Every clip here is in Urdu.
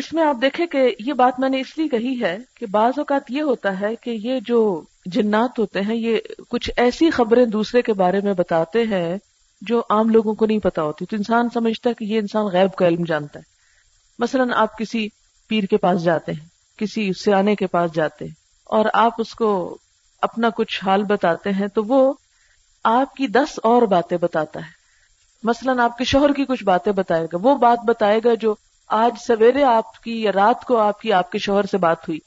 اس میں آپ دیکھیں کہ یہ بات میں نے اس لیے کہی ہے کہ بعض اوقات یہ ہوتا ہے کہ یہ جو جنات ہوتے ہیں، یہ کچھ ایسی خبریں دوسرے کے بارے میں بتاتے ہیں جو عام لوگوں کو نہیں پتا ہوتی۔ تو انسان سمجھتا ہے کہ یہ انسان غیب کا علم جانتا ہے۔ مثلا آپ کسی پیر کے پاس جاتے ہیں، کسی سیانے کے پاس جاتے ہیں اور آپ اس کو اپنا کچھ حال بتاتے ہیں تو وہ آپ کی دس اور باتیں بتاتا ہے۔ مثلا آپ کے شوہر کی کچھ باتیں بتائے گا، وہ بات بتائے گا جو آج سویرے آپ کی یا رات کو آپ کی، آپ کے شوہر سے بات ہوئی۔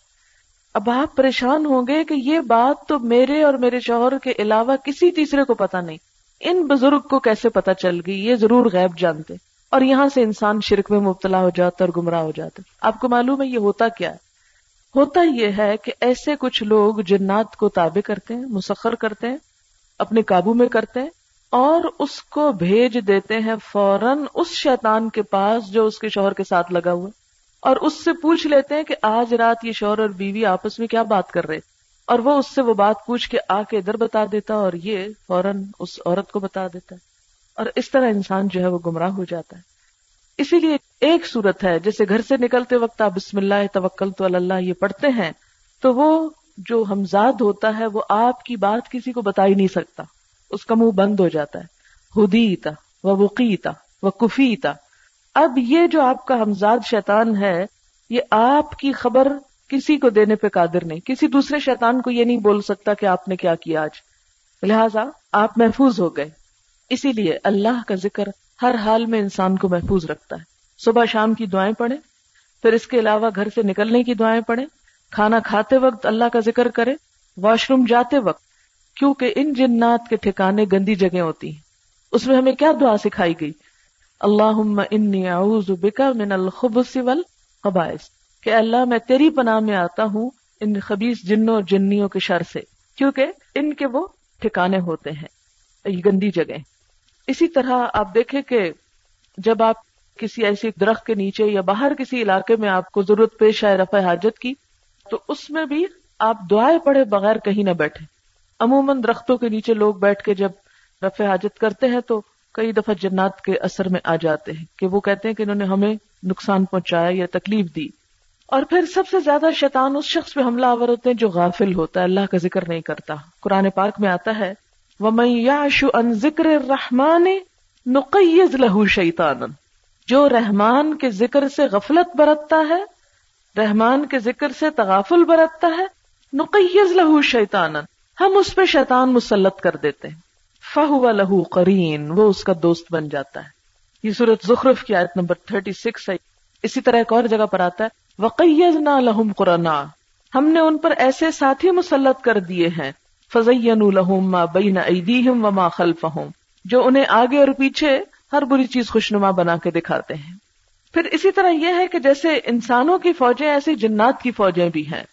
اب آپ پریشان ہوں گے کہ یہ بات تو میرے اور میرے شوہر کے علاوہ کسی تیسرے کو پتا نہیں۔ ان بزرگ کو کیسے پتا چل گئی؟ یہ ضرور غیب جانتے۔ اور یہاں سے انسان شرک میں مبتلا ہو جاتا اور گمراہ ہو جاتا۔ آپ کو معلوم ہے، یہ ہوتا کیا ہے؟ ہوتا یہ ہے کہ ایسے کچھ لوگ جنات کو تابع کرتے ہیں، مسخر کرتے ہیں، اپنے قابو میں کرتے ہیں۔ اور اس کو بھیج دیتے ہیں فوراً اس شیطان کے پاس جو اس کے شوہر کے ساتھ لگا ہوا اور اس سے پوچھ لیتے ہیں کہ آج رات یہ شوہر اور بیوی آپس میں کیا بات کر رہے اور وہ اس سے وہ بات پوچھ کے آ کے ادھر بتا دیتا اور یہ فوراً اس عورت کو بتا دیتا ہے۔ اور اس طرح انسان جو ہے وہ گمراہ ہو جاتا ہے۔ اسی لیے ایک صورت ہے، جیسے گھر سے نکلتے وقت آپ بسم اللہ، توکل تو اللہ یہ پڑھتے ہیں، تو وہ جو ہمزاد ہوتا ہے، وہ آپ کی بات کسی کو بتا ہی نہیں سکتا۔ اس کا منہ بند ہو جاتا ہے۔ ہدیتا و وقیتا و کفیتا۔ اب یہ جو آپ کا ہمزاد شیطان ہے، یہ آپ کی خبر کسی کو دینے پہ قادر نہیں۔ کسی دوسرے شیطان کو یہ نہیں بول سکتا کہ آپ نے کیا کیا آج۔ لہذا آپ محفوظ ہو گئے۔ اسی لیے اللہ کا ذکر ہر حال میں انسان کو محفوظ رکھتا ہے۔ صبح شام کی دعائیں پڑھیں، پھر اس کے علاوہ گھر سے نکلنے کی دعائیں پڑھیں۔ کھانا کھاتے وقت اللہ کا ذکر کرے واش روم جاتے وقت کیونکہ ان جنات کے ٹھکانے گندی جگہ ہوتی ہیں۔ اس میں ہمیں کیا دعا سکھائی گئی؟ اللہ انی اعوذ بکا من الخبث والخبائث۔ کہ اللہ میں تیری پناہ میں آتا ہوں ان خبیص جنوں اور جنیوں کے شر سے، کیونکہ ان کے وہ ٹھکانے ہوتے ہیں، یہ گندی جگہ اسی طرح آپ دیکھیں کہ جب آپ کسی ایسی درخت کے نیچے یا باہر کسی علاقے میں آپ کو ضرورت پیش آئے رفع حاجت کی، تو اس میں بھی آپ دعائیں پڑھے بغیر کہیں نہ بیٹھے۔ عموماً درختوں کے نیچے لوگ بیٹھ کے جب رفع حاجت کرتے ہیں تو کئی دفعہ جنات کے اثر میں آ جاتے ہیں کہ وہ کہتے ہیں کہ انہوں نے ہمیں نقصان پہنچایا یا تکلیف دی۔ اور پھر سب سے زیادہ شیطان اس شخص پہ حملہ آور ہوتے ہیں جو غافل ہوتا ہے، اللہ کا ذکر نہیں کرتا۔ قرآن پاک میں آتا ہے ان ذکر رحمان نقیز لہو شیطان جو رحمان کے ذکر سے غفلت برتتا ہے، رحمان کے ذکر سے تغافل برتتا ہے نقیز لہو شیطان ہم اس پہ شیطان مسلط کر دیتے ہیں۔ فہو لہو قرین، وہ اس کا دوست بن جاتا ہے۔ یہ صورت زخرف کی آیت نمبر 36 ہے۔ اسی طرح ایک اور جگہ پر آتا ہے۔ وقیز نہ لہم قرآن ہم نے ان پر ایسے ساتھی مسلط کر دیے ہیں۔ فضین الحم ما بین ایدیہم وما خلفہم جو انہیں آگے اور پیچھے ہر بری چیز خوشنما بنا کے دکھاتے ہیں۔ پھر اسی طرح یہ ہے کہ جیسے انسانوں کی فوجیں، ایسی جنات کی فوجیں بھی ہیں۔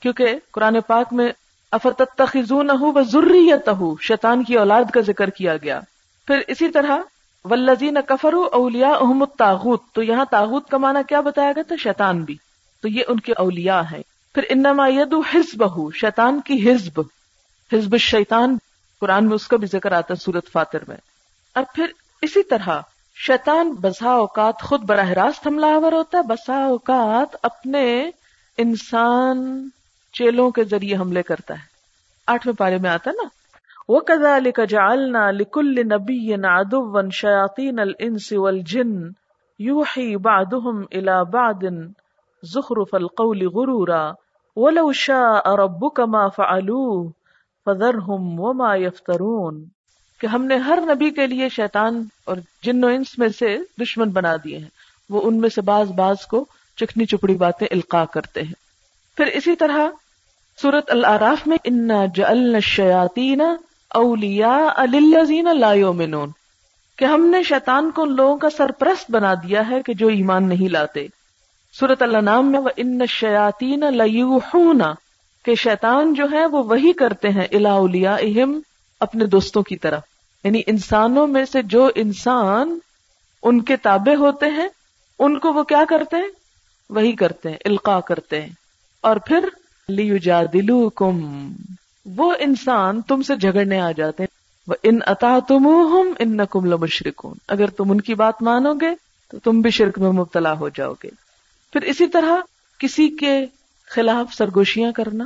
کیونکہ قرآن پاک میں افرت و شیطان کی اولاد کا ذکر کیا گیا۔ پھر اسی طرح ولزین کفر اولیا احمد تو یہاں تاغت کا معنی کیا بتایا گیا تھا؟ شیطان بھی۔ تو یہ ان کے اولیاء ہیں۔ پھر انما ید حزب شیطان کی حزب۔ حزب الشیطان۔ قرآن میں اس کا بھی ذکر آتا ہے سورت فاتر میں۔ اور پھر اسی طرح، شیطان بسا اوقات خود براہ راست حملہ آور ہوتا ہے۔ بسا اوقات اپنے انسان چیلوں کے ذریعے حملے کرتا ہے۔ آٹھویں پارے میں آتا نا۔ وہ کزا علی کا جالنا لکل نبی ادو شیاطین الانس والجن یوحی بعدهم الى بعد زخرف القول غرورا ولو شاء ربك ما فعلوه فذرهم وما يفترون۔ کہ ہم نے ہر نبی کے لیے شیطان اور جن و انس میں سے دشمن بنا دیے ہیں۔ وہ ان میں سے بعض بعض کو چکنی چپڑی باتیں القاع کرتے ہیں۔ پھر اسی طرح سورت العراف میں انا جعلنا الشیاطین اولیاء للذین لا یؤمنون کہ ہم نے شیطان کو ان لوگوں کا سرپرست بنا دیا ہے کہ جو ایمان نہیں لاتے۔ سورت اللہ نام میں وہ ان شیاتین لونا کہ شیطان جو ہے وہ وہی کرتے ہیں الا اولیاء اپنے دوستوں کی طرح یعنی انسانوں میں سے جو انسان ان کے تابع ہوتے ہیں، ان کو وہ کیا کرتے ہیں؟ وہی کرتے ہیں القا کرتے ہیں۔ اور پھر لیو جا دلو کم وہ انسان تم سے جھگڑنے آ جاتے ہیں۔ ان اتا تم ان نقم مشرق اگر تم ان کی بات مانو گے تو تم بھی شرک میں مبتلا ہو جاؤ گے۔ پھر اسی طرح کسی کے خلاف سرگوشیاں کرنا،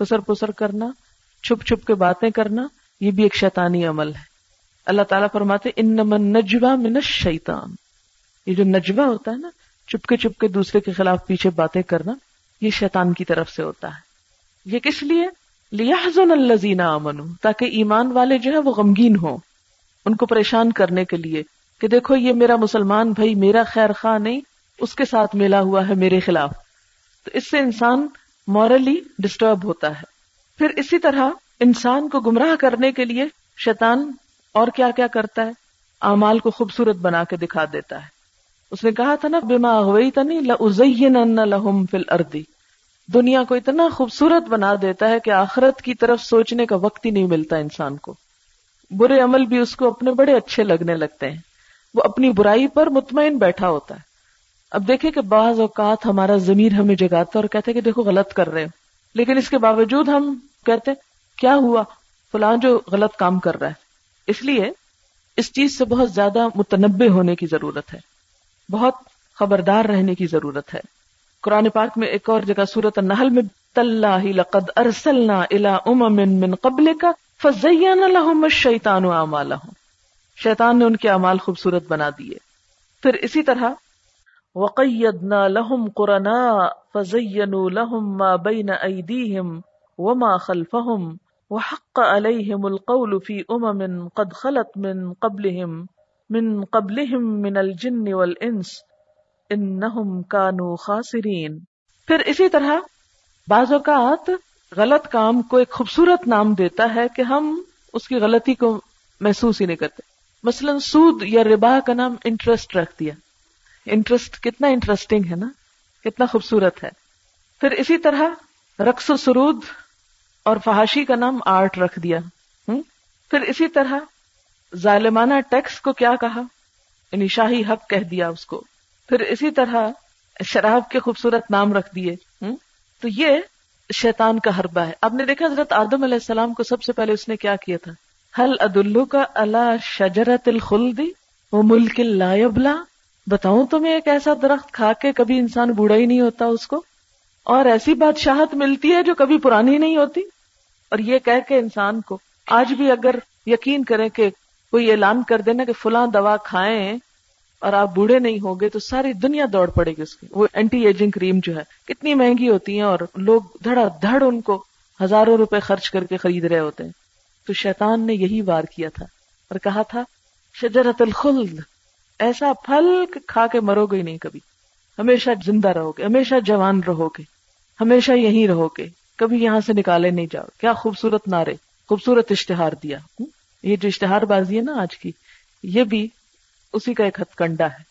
کسر پسر کرنا، چھپ چھپ کے باتیں کرنا، یہ بھی ایک شیطانی عمل ہے۔ اللہ تعالیٰ فرماتے ان نمن نجوا من شیتان یہ جو نجوا ہوتا ہے نا چپ کے چپ کے دوسرے کے خلاف پیچھے باتیں کرنا یہ شیطان کی طرف سے ہوتا ہے۔ یہ کس لیے؟ لیاحزن الذین آمنوا، تاکہ ایمان والے جو ہے وہ غمگین ہوں۔ ان کو پریشان کرنے کے لیے کہ دیکھو یہ میرا مسلمان بھائی، میرا خیر خواہ نہیں، اس کے ساتھ ملا ہوا ہے میرے خلاف۔ تو اس سے انسان مورلی ڈسٹرب ہوتا ہے۔ پھر اسی طرح انسان کو گمراہ کرنے کے لیے شیطان اور کیا کیا کرتا ہے؟ اعمال کو خوبصورت بنا کے دکھا دیتا ہے۔ اس نے کہا تھا نا بیما اغوئی تنی لہم فل اردی دنیا کو اتنا خوبصورت بنا دیتا ہے کہ آخرت کی طرف سوچنے کا وقت ہی نہیں ملتا انسان کو۔ برے عمل بھی اس کو اپنے بڑے اچھے لگنے لگتے ہیں۔ وہ اپنی برائی پر مطمئن بیٹھا ہوتا ہے۔ اب دیکھیں کہ بعض اوقات ہمارا ضمیر ہمیں جگاتا ہے اور کہتے کہ دیکھو غلط کر رہے ہو۔ لیکن اس کے باوجود ہم کہتے کیا ہوا؟ فلاں جو غلط کام کر رہا ہے۔ اس لیے اس چیز سے بہت زیادہ متنبع ہونے کی ضرورت ہے۔ بہت خبردار رہنے کی ضرورت ہے۔ قرآن پاک میں ایک اور جگہ سورت النحل میں تاللہ لقد ارسلنا الى امم من قبل کا فزین لهم الشیطان اعمالهم۔ شیطان نے ان کے اعمال خوبصورت بنا دیے۔ پھر اسی طرح، وقیدنا لهم قرناء فزینوا لهم ما بین ایدیہم وما خلفهم، وحق عليهم القول في امم قد خلت من قبلهم من قبلهم من الجن والانس انہم كانوا خاسرین۔ پھر اسی طرح بعض اوقات غلط کام کو ایک خوبصورت نام دیتا ہے کہ ہم اس کی غلطی کو محسوس ہی نہیں کرتے۔ مثلا سود یا ربا کا نام انٹرسٹ رکھ دیا انٹرسٹ کتنا انٹرسٹنگ ہے نا؟ کتنا خوبصورت ہے۔ پھر اسی طرح رقص و سرود اور فحاشی کا نام آرٹ رکھ دیا۔ پھر اسی طرح ظالمانہ ٹیکس کو کیا کہا؟ یعنی شاہی حق کہہ دیا اس کو۔ پھر اسی طرح شراب کے خوبصورت نام رکھ دیے۔ تو یہ شیطان کا حربہ ہے۔ آپ نے دیکھا حضرت آدم علیہ السلام کو سب سے پہلے اس نے کیا کیا تھا؟ حل عدالو کا اللہ شجرت الخلدی وہ ملک لایبلا بتاؤں تمہیں ایک ایسا درخت کھا کے کبھی انسان بوڑھا ہی نہیں ہوتا اس کو؟ اور ایسی بادشاہت ملتی ہے جو کبھی پرانی نہیں ہوتی؟ اور یہ کہہ کے انسان کو آج بھی اگر یقین کریں کہ کوئی اعلان کر دینا کہ فلاں دوا کھائیں اور آپ بوڑھے نہیں ہوگے تو ساری دنیا دوڑ پڑے گی اس کی۔ وہ اینٹی ایجنگ کریم جو ہے، کتنی مہنگی ہوتی ہیں اور لوگ دھڑا دھڑ ان کو ہزاروں روپے خرچ کر کے خرید رہے ہوتے ہیں۔ تو شیطان نے یہی وار کیا تھا اور کہا تھا، شجرت الخلد، ایسا پھل کھا کے مرو گے نہیں کبھی۔ ہمیشہ زندہ رہو گے، ہمیشہ جوان رہو گے، ہمیشہ یہیں رہو گے۔ کبھی یہاں سے نکالے نہیں جاؤ۔ کیا خوبصورت نعرے، خوبصورت اشتہار دیا۔ یہ جو اشتہار بازی ہے نا آج کی، یہ بھی اسی کا ایک ہتھ کنڈا ہے۔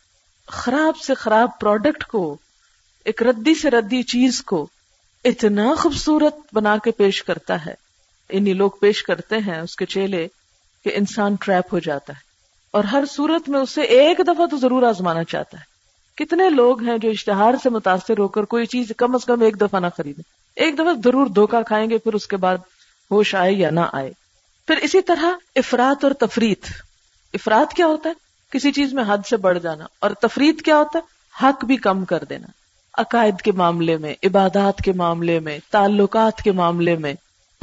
خراب سے خراب پروڈکٹ کو، ایک ردی سے ردی چیز کو اتنا خوبصورت بنا کے پیش کرتا ہے۔ انہیں لوگ پیش کرتے ہیں اس کے چیلے کہ انسان ٹریپ ہو جاتا ہے۔ اور ہر صورت میں اسے ایک دفعہ تو ضرور آزمانا چاہتا ہے۔ کتنے لوگ ہیں جو اشتہار سے متاثر ہو کر کوئی چیز کم از کم ایک دفعہ نہ خریدیں۔ ایک دفعہ ضرور دھوکا کھائیں گے، پھر اس کے بعد ہوش آئے یا نہ آئے۔ پھر اسی طرح افراد اور تفریح افراد کیا ہوتا ہے؟ کسی چیز میں حد سے بڑھ جانا. اور تفریح کیا ہوتا ہے؟ حق بھی کم کر دینا. عقائد کے معاملے میں، عبادات کے معاملے میں، تعلقات کے معاملے میں،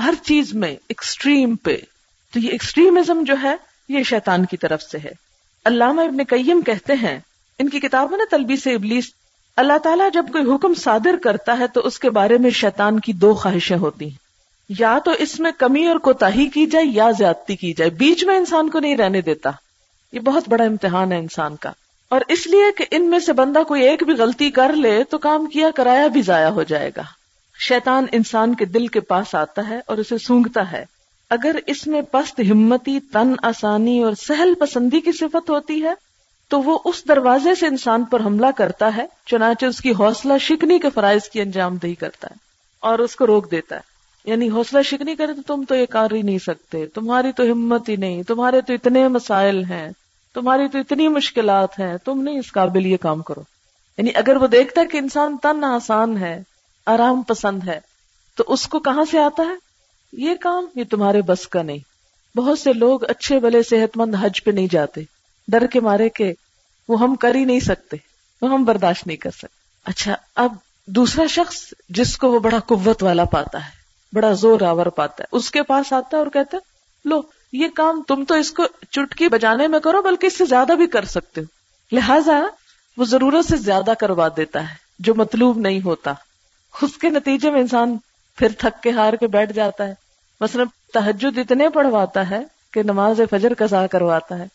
ہر چیز میں ایکسٹریم پہ. تو یہ ایکسٹریمزم جو ہے، یہ شیطان کی طرف سے ہے. علامہ ابن قیم کہتے ہیں، ان کی کتاب میں نا تلبی سے ابلیس، اللہ تعالیٰ جب کوئی حکم صادر کرتا ہے تو اس کے بارے میں شیطان کی دو خواہشیں ہوتی ہیں. یا تو اس میں کمی اور کوتا کی جائے یا زیادتی کی جائے۔ بیچ میں انسان کو نہیں رہنے دیتا۔ یہ بہت بڑا امتحان ہے انسان کا۔ اور اس لیے کہ ان میں سے بندہ کوئی ایک بھی غلطی کر لے تو کام کیا کرایا بھی ضائع ہو جائے گا۔ شیطان انسان کے دل کے پاس آتا ہے اور اسے سونگتا ہے۔ اگر اس میں پست ہمتی، تن، آسانی اور سہل پسندی کی صفت ہوتی ہے، تو وہ اس دروازے سے انسان پر حملہ کرتا ہے، چنانچہ اس کی حوصلہ شکنی کے فرائض کی انجام دہی کرتا ہے اور اس کو روک دیتا ہے۔ یعنی حوصلہ شکنی کرے تو تم تو یہ کر ہی نہیں سکتے۔ تمہاری تو ہمت ہی نہیں، تمہارے تو اتنے مسائل ہیں، تمہاری تو اتنی مشکلات ہیں، تم نہیں اس قابل یہ کام کرو۔ یعنی اگر وہ دیکھتا ہے کہ انسان تن آسان ہے، آرام پسند ہے، تو اس کو کہاں سے آتا ہے؟ یہ کام یہ تمہارے بس کا نہیں۔ بہت سے لوگ اچھے بلے صحت مند حج پہ نہیں جاتے۔ ڈر کے مارے کہ وہ ہم کر ہی نہیں سکتے، وہ ہم برداشت نہیں کر سکتے۔ اچھا اب دوسرا شخص جس کو وہ بڑا قوت والا پاتا ہے۔ بڑا زور آور پاتا ہے۔ اس کے پاس آتا ہے اور کہتا ہے، لو، یہ کام تم تو اس کو چٹکی بجانے میں کرو، بلکہ اس سے زیادہ بھی کر سکتے ہو۔ لہذا وہ ضرورت سے زیادہ کروا دیتا ہے، جو مطلوب نہیں ہوتا۔ اس کے نتیجے میں انسان پھر تھک کے ہار کے بیٹھ جاتا ہے۔ مثلا تحجد اتنے پڑھواتا ہے کہ نماز فجر قضا کرواتا ہے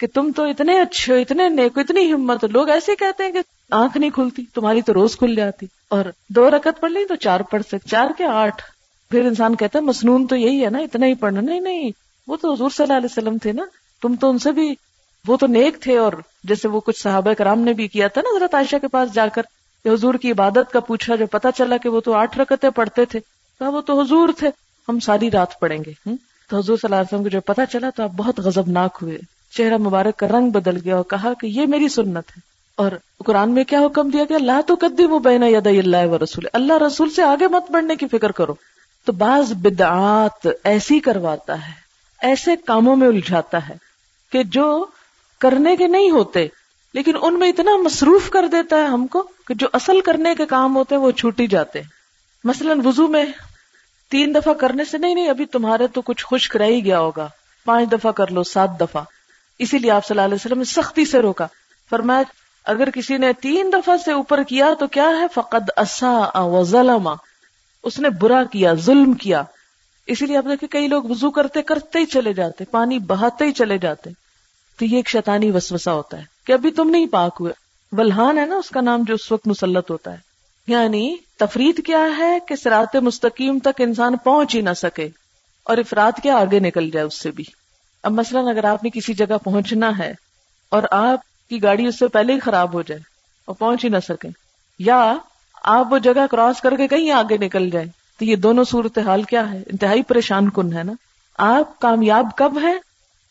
کہ تم تو اتنے اچھے ہو، اتنے نیک اتنی ہمت لوگ ایسے کہتے ہیں کہ آنکھ نہیں کھلتی، تمہاری تو روز کھل جاتی۔ اور دو رکت پڑھ لی تو چار پڑھ سکتے، چار کے آٹھ۔ پھر انسان کہتا ہے، مصنون تو یہی ہے نا، اتنا ہی پڑھنا۔ نہیں نہیں، وہ تو حضور صلی اللہ علیہ وسلم تھے نا۔ تم تو ان سے بھی، وہ تو نیک تھے اور جیسے وہ کچھ صحابہ کرام نے بھی کیا تھا نا، حضرت عائشہ کے پاس جا کر حضور کی عبادت کا پوچھا جو پتا چلا کہ وہ تو آٹھ رکتیں پڑھتے تھے، کہا وہ تو حضور تھے، ہم ساری رات پڑھیں گے۔ تو حضور صلی اللہ علیہ وسلم کو جو پتا چلا تو آپ بہت غضبناک ہوئے۔ چہرہ مبارک کا رنگ بدل گیا اور کہا کہ یہ میری سنت ہے۔ اور قرآن میں کیا حکم دیا گیا؟ لا تو قدیم و بین ید اللہ و رسول اللہ رسول سے آگے مت بڑھنے کی فکر کرو۔ تو بعض بدعات ایسی کرواتا ہے، ایسے کاموں میں الجھاتا ہے کہ جو کرنے کے نہیں ہوتے، لیکن ان میں اتنا مصروف کر دیتا ہے ہم کو کہ جو اصل کرنے کے کام ہوتے ہیں وہ چھوٹی جاتے ہیں۔ مثلاً وضو میں تین دفعہ کرنے سے نہیں نہیں، ابھی تمہارے تو کچھ خشک رہ ہی گیا ہوگا۔ پانچ دفعہ کر لو، سات دفعہ۔ اسی لیے آپ صلی اللہ علیہ وسلم نے سختی سے روکا۔ فرمایا، اگر کسی نے تین دفعہ سے اوپر کیا تو کیا ہے؟ فقد اصا و ظلم اس نے برا کیا، ظلم کیا۔ اسی لیے آپ دیکھیں کئی لوگ وضو کرتے کرتے ہی چلے جاتے، پانی بہاتے ہی چلے جاتے۔ تو یہ ایک شیطانی وسوسہ ہوتا ہے کہ ابھی تم نہیں پاک ہوئے۔ ولحان ہے نا اس کا نام جو اس وقت مسلط ہوتا ہے۔ یعنی تفرید کیا ہے کہ سرات مستقیم تک انسان پہنچ ہی نہ سکے اور افراد کیا آگے نکل جائے اس سے بھی۔ اب مثلاً اگر آپ نے کسی جگہ پہنچنا ہے اور آپ کی گاڑی اس سے پہلے ہی خراب ہو جائے اور پہنچ ہی نہ سکے، یا آپ وہ جگہ کراس کر کے کہیں آگے نکل جائیں۔ تو یہ دونوں صورتحال کیا ہے؟ انتہائی پریشان کن ہے نا؟ آپ کامیاب کب ہیں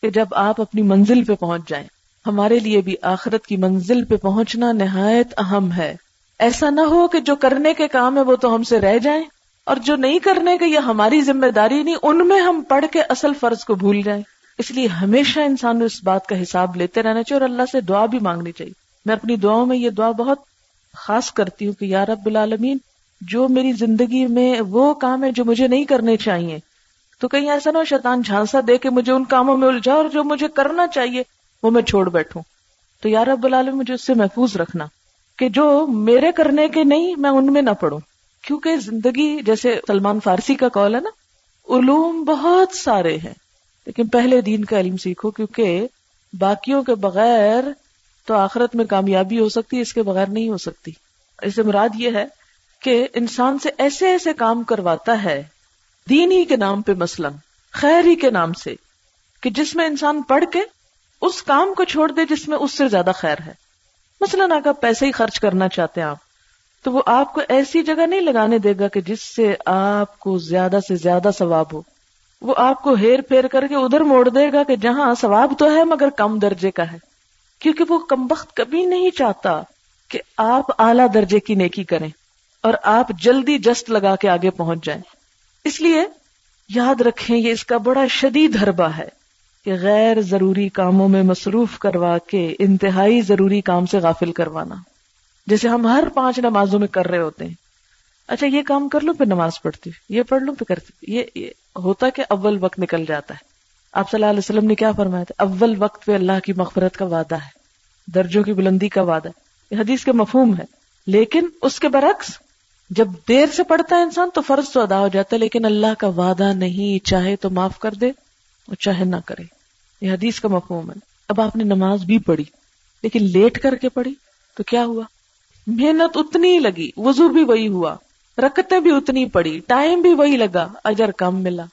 کہ جب آپ اپنی منزل پہ پہنچ جائیں؟ ہمارے لیے بھی آخرت کی منزل پہ پہنچنا نہایت اہم ہے۔ ایسا نہ ہو کہ جو کرنے کے کام ہے وہ تو ہم سے رہ جائیں اور جو نہیں کرنے کے یہ ہماری ذمہ داری نہیں، ان میں ہم پڑھ کے اصل فرض کو بھول جائیں۔ اس لیے ہمیشہ انسان اس بات کا حساب لیتے رہنا چاہیے اور اللہ سے دعا بھی مانگنی چاہیے۔ میں اپنی دعاؤں میں یہ دعا بہت خاص کرتی ہوں کہ یا رب العالمین، جو میری زندگی میں وہ کام ہے جو مجھے نہیں کرنے چاہیے۔ تو کہیں ایسا نہ ہو شیطان جھانسا دے کے مجھے ان کاموں میں الجھا اور جو مجھے کرنا چاہیے وہ میں چھوڑ بیٹھوں۔ تو یا رب العالمین، مجھے اس سے محفوظ رکھنا کہ جو میرے کرنے کے نہیں، میں ان میں نہ پڑھوں کیونکہ زندگی، جیسے سلمان فارسی کا کال ہے نا، علوم بہت سارے ہیں۔ لیکن پہلے دین کا علم سیکھو، کیونکہ باقیوں کے بغیر تو آخرت میں کامیابی ہو سکتی اس کے بغیر نہیں ہو سکتی۔ اسے مراد یہ ہے کہ انسان سے ایسے ایسے کام کرواتا ہے، دین ہی کے نام پہ مثلاً، خیر ہی کے نام سے، کہ جس میں انسان پڑھ کے اس کام کو چھوڑ دے جس میں اس سے زیادہ خیر ہے۔ مثلاً اگر پیسے ہی خرچ کرنا چاہتے ہیں آپ، تو وہ آپ کو ایسی جگہ نہیں لگانے دے گا کہ جس سے آپ کو زیادہ سے زیادہ ثواب ہو۔ وہ آپ کو ہیر پھیر کر کے ادھر موڑ دے گا کہ جہاں ثواب تو ہے مگر کم درجے کا ہے۔ کیونکہ وہ کم وقت کبھی نہیں چاہتا کہ آپ اعلی درجے کی نیکی کریں اور آپ جلدی جسٹ لگا کے آگے پہنچ جائیں۔ اس لیے یاد رکھیں یہ اس کا بڑا شدید حربہ ہے کہ غیر ضروری کاموں میں مصروف کروا کے انتہائی ضروری کام سے غافل کروانا۔ جیسے ہم ہر پانچ نمازوں میں کر رہے ہوتے ہیں۔ اچھا یہ کام کر لوں پھر نماز پڑھتی، یہ پڑھ لوں پھر کرتی۔ یہ ہوتا کہ اول وقت نکل جاتا ہے۔ آپ صلی اللہ علیہ وسلم نے کیا فرمایا تھا؟ اول وقت پہ اللہ کی مغفرت کا وعدہ ہے، درجوں کی بلندی کا وعدہ ہے۔ یہ حدیث کے مفہوم ہے۔ لیکن اس کے برعکس، جب دیر سے پڑھتا ہے انسان تو فرض تو ادا ہو جاتا ہے، لیکن اللہ کا وعدہ نہیں، چاہے تو معاف کر دے اور چاہے نہ کرے۔ یہ حدیث کا مفہوم ہے۔ اب آپ نے نماز بھی پڑھی، لیکن لیٹ کر کے پڑھی تو کیا ہوا؟ محنت اتنی ہی لگی، وضو بھی وہی ہوا، رکتیں بھی اتنی پڑی ٹائم بھی وہی لگا، اجر کم ملا۔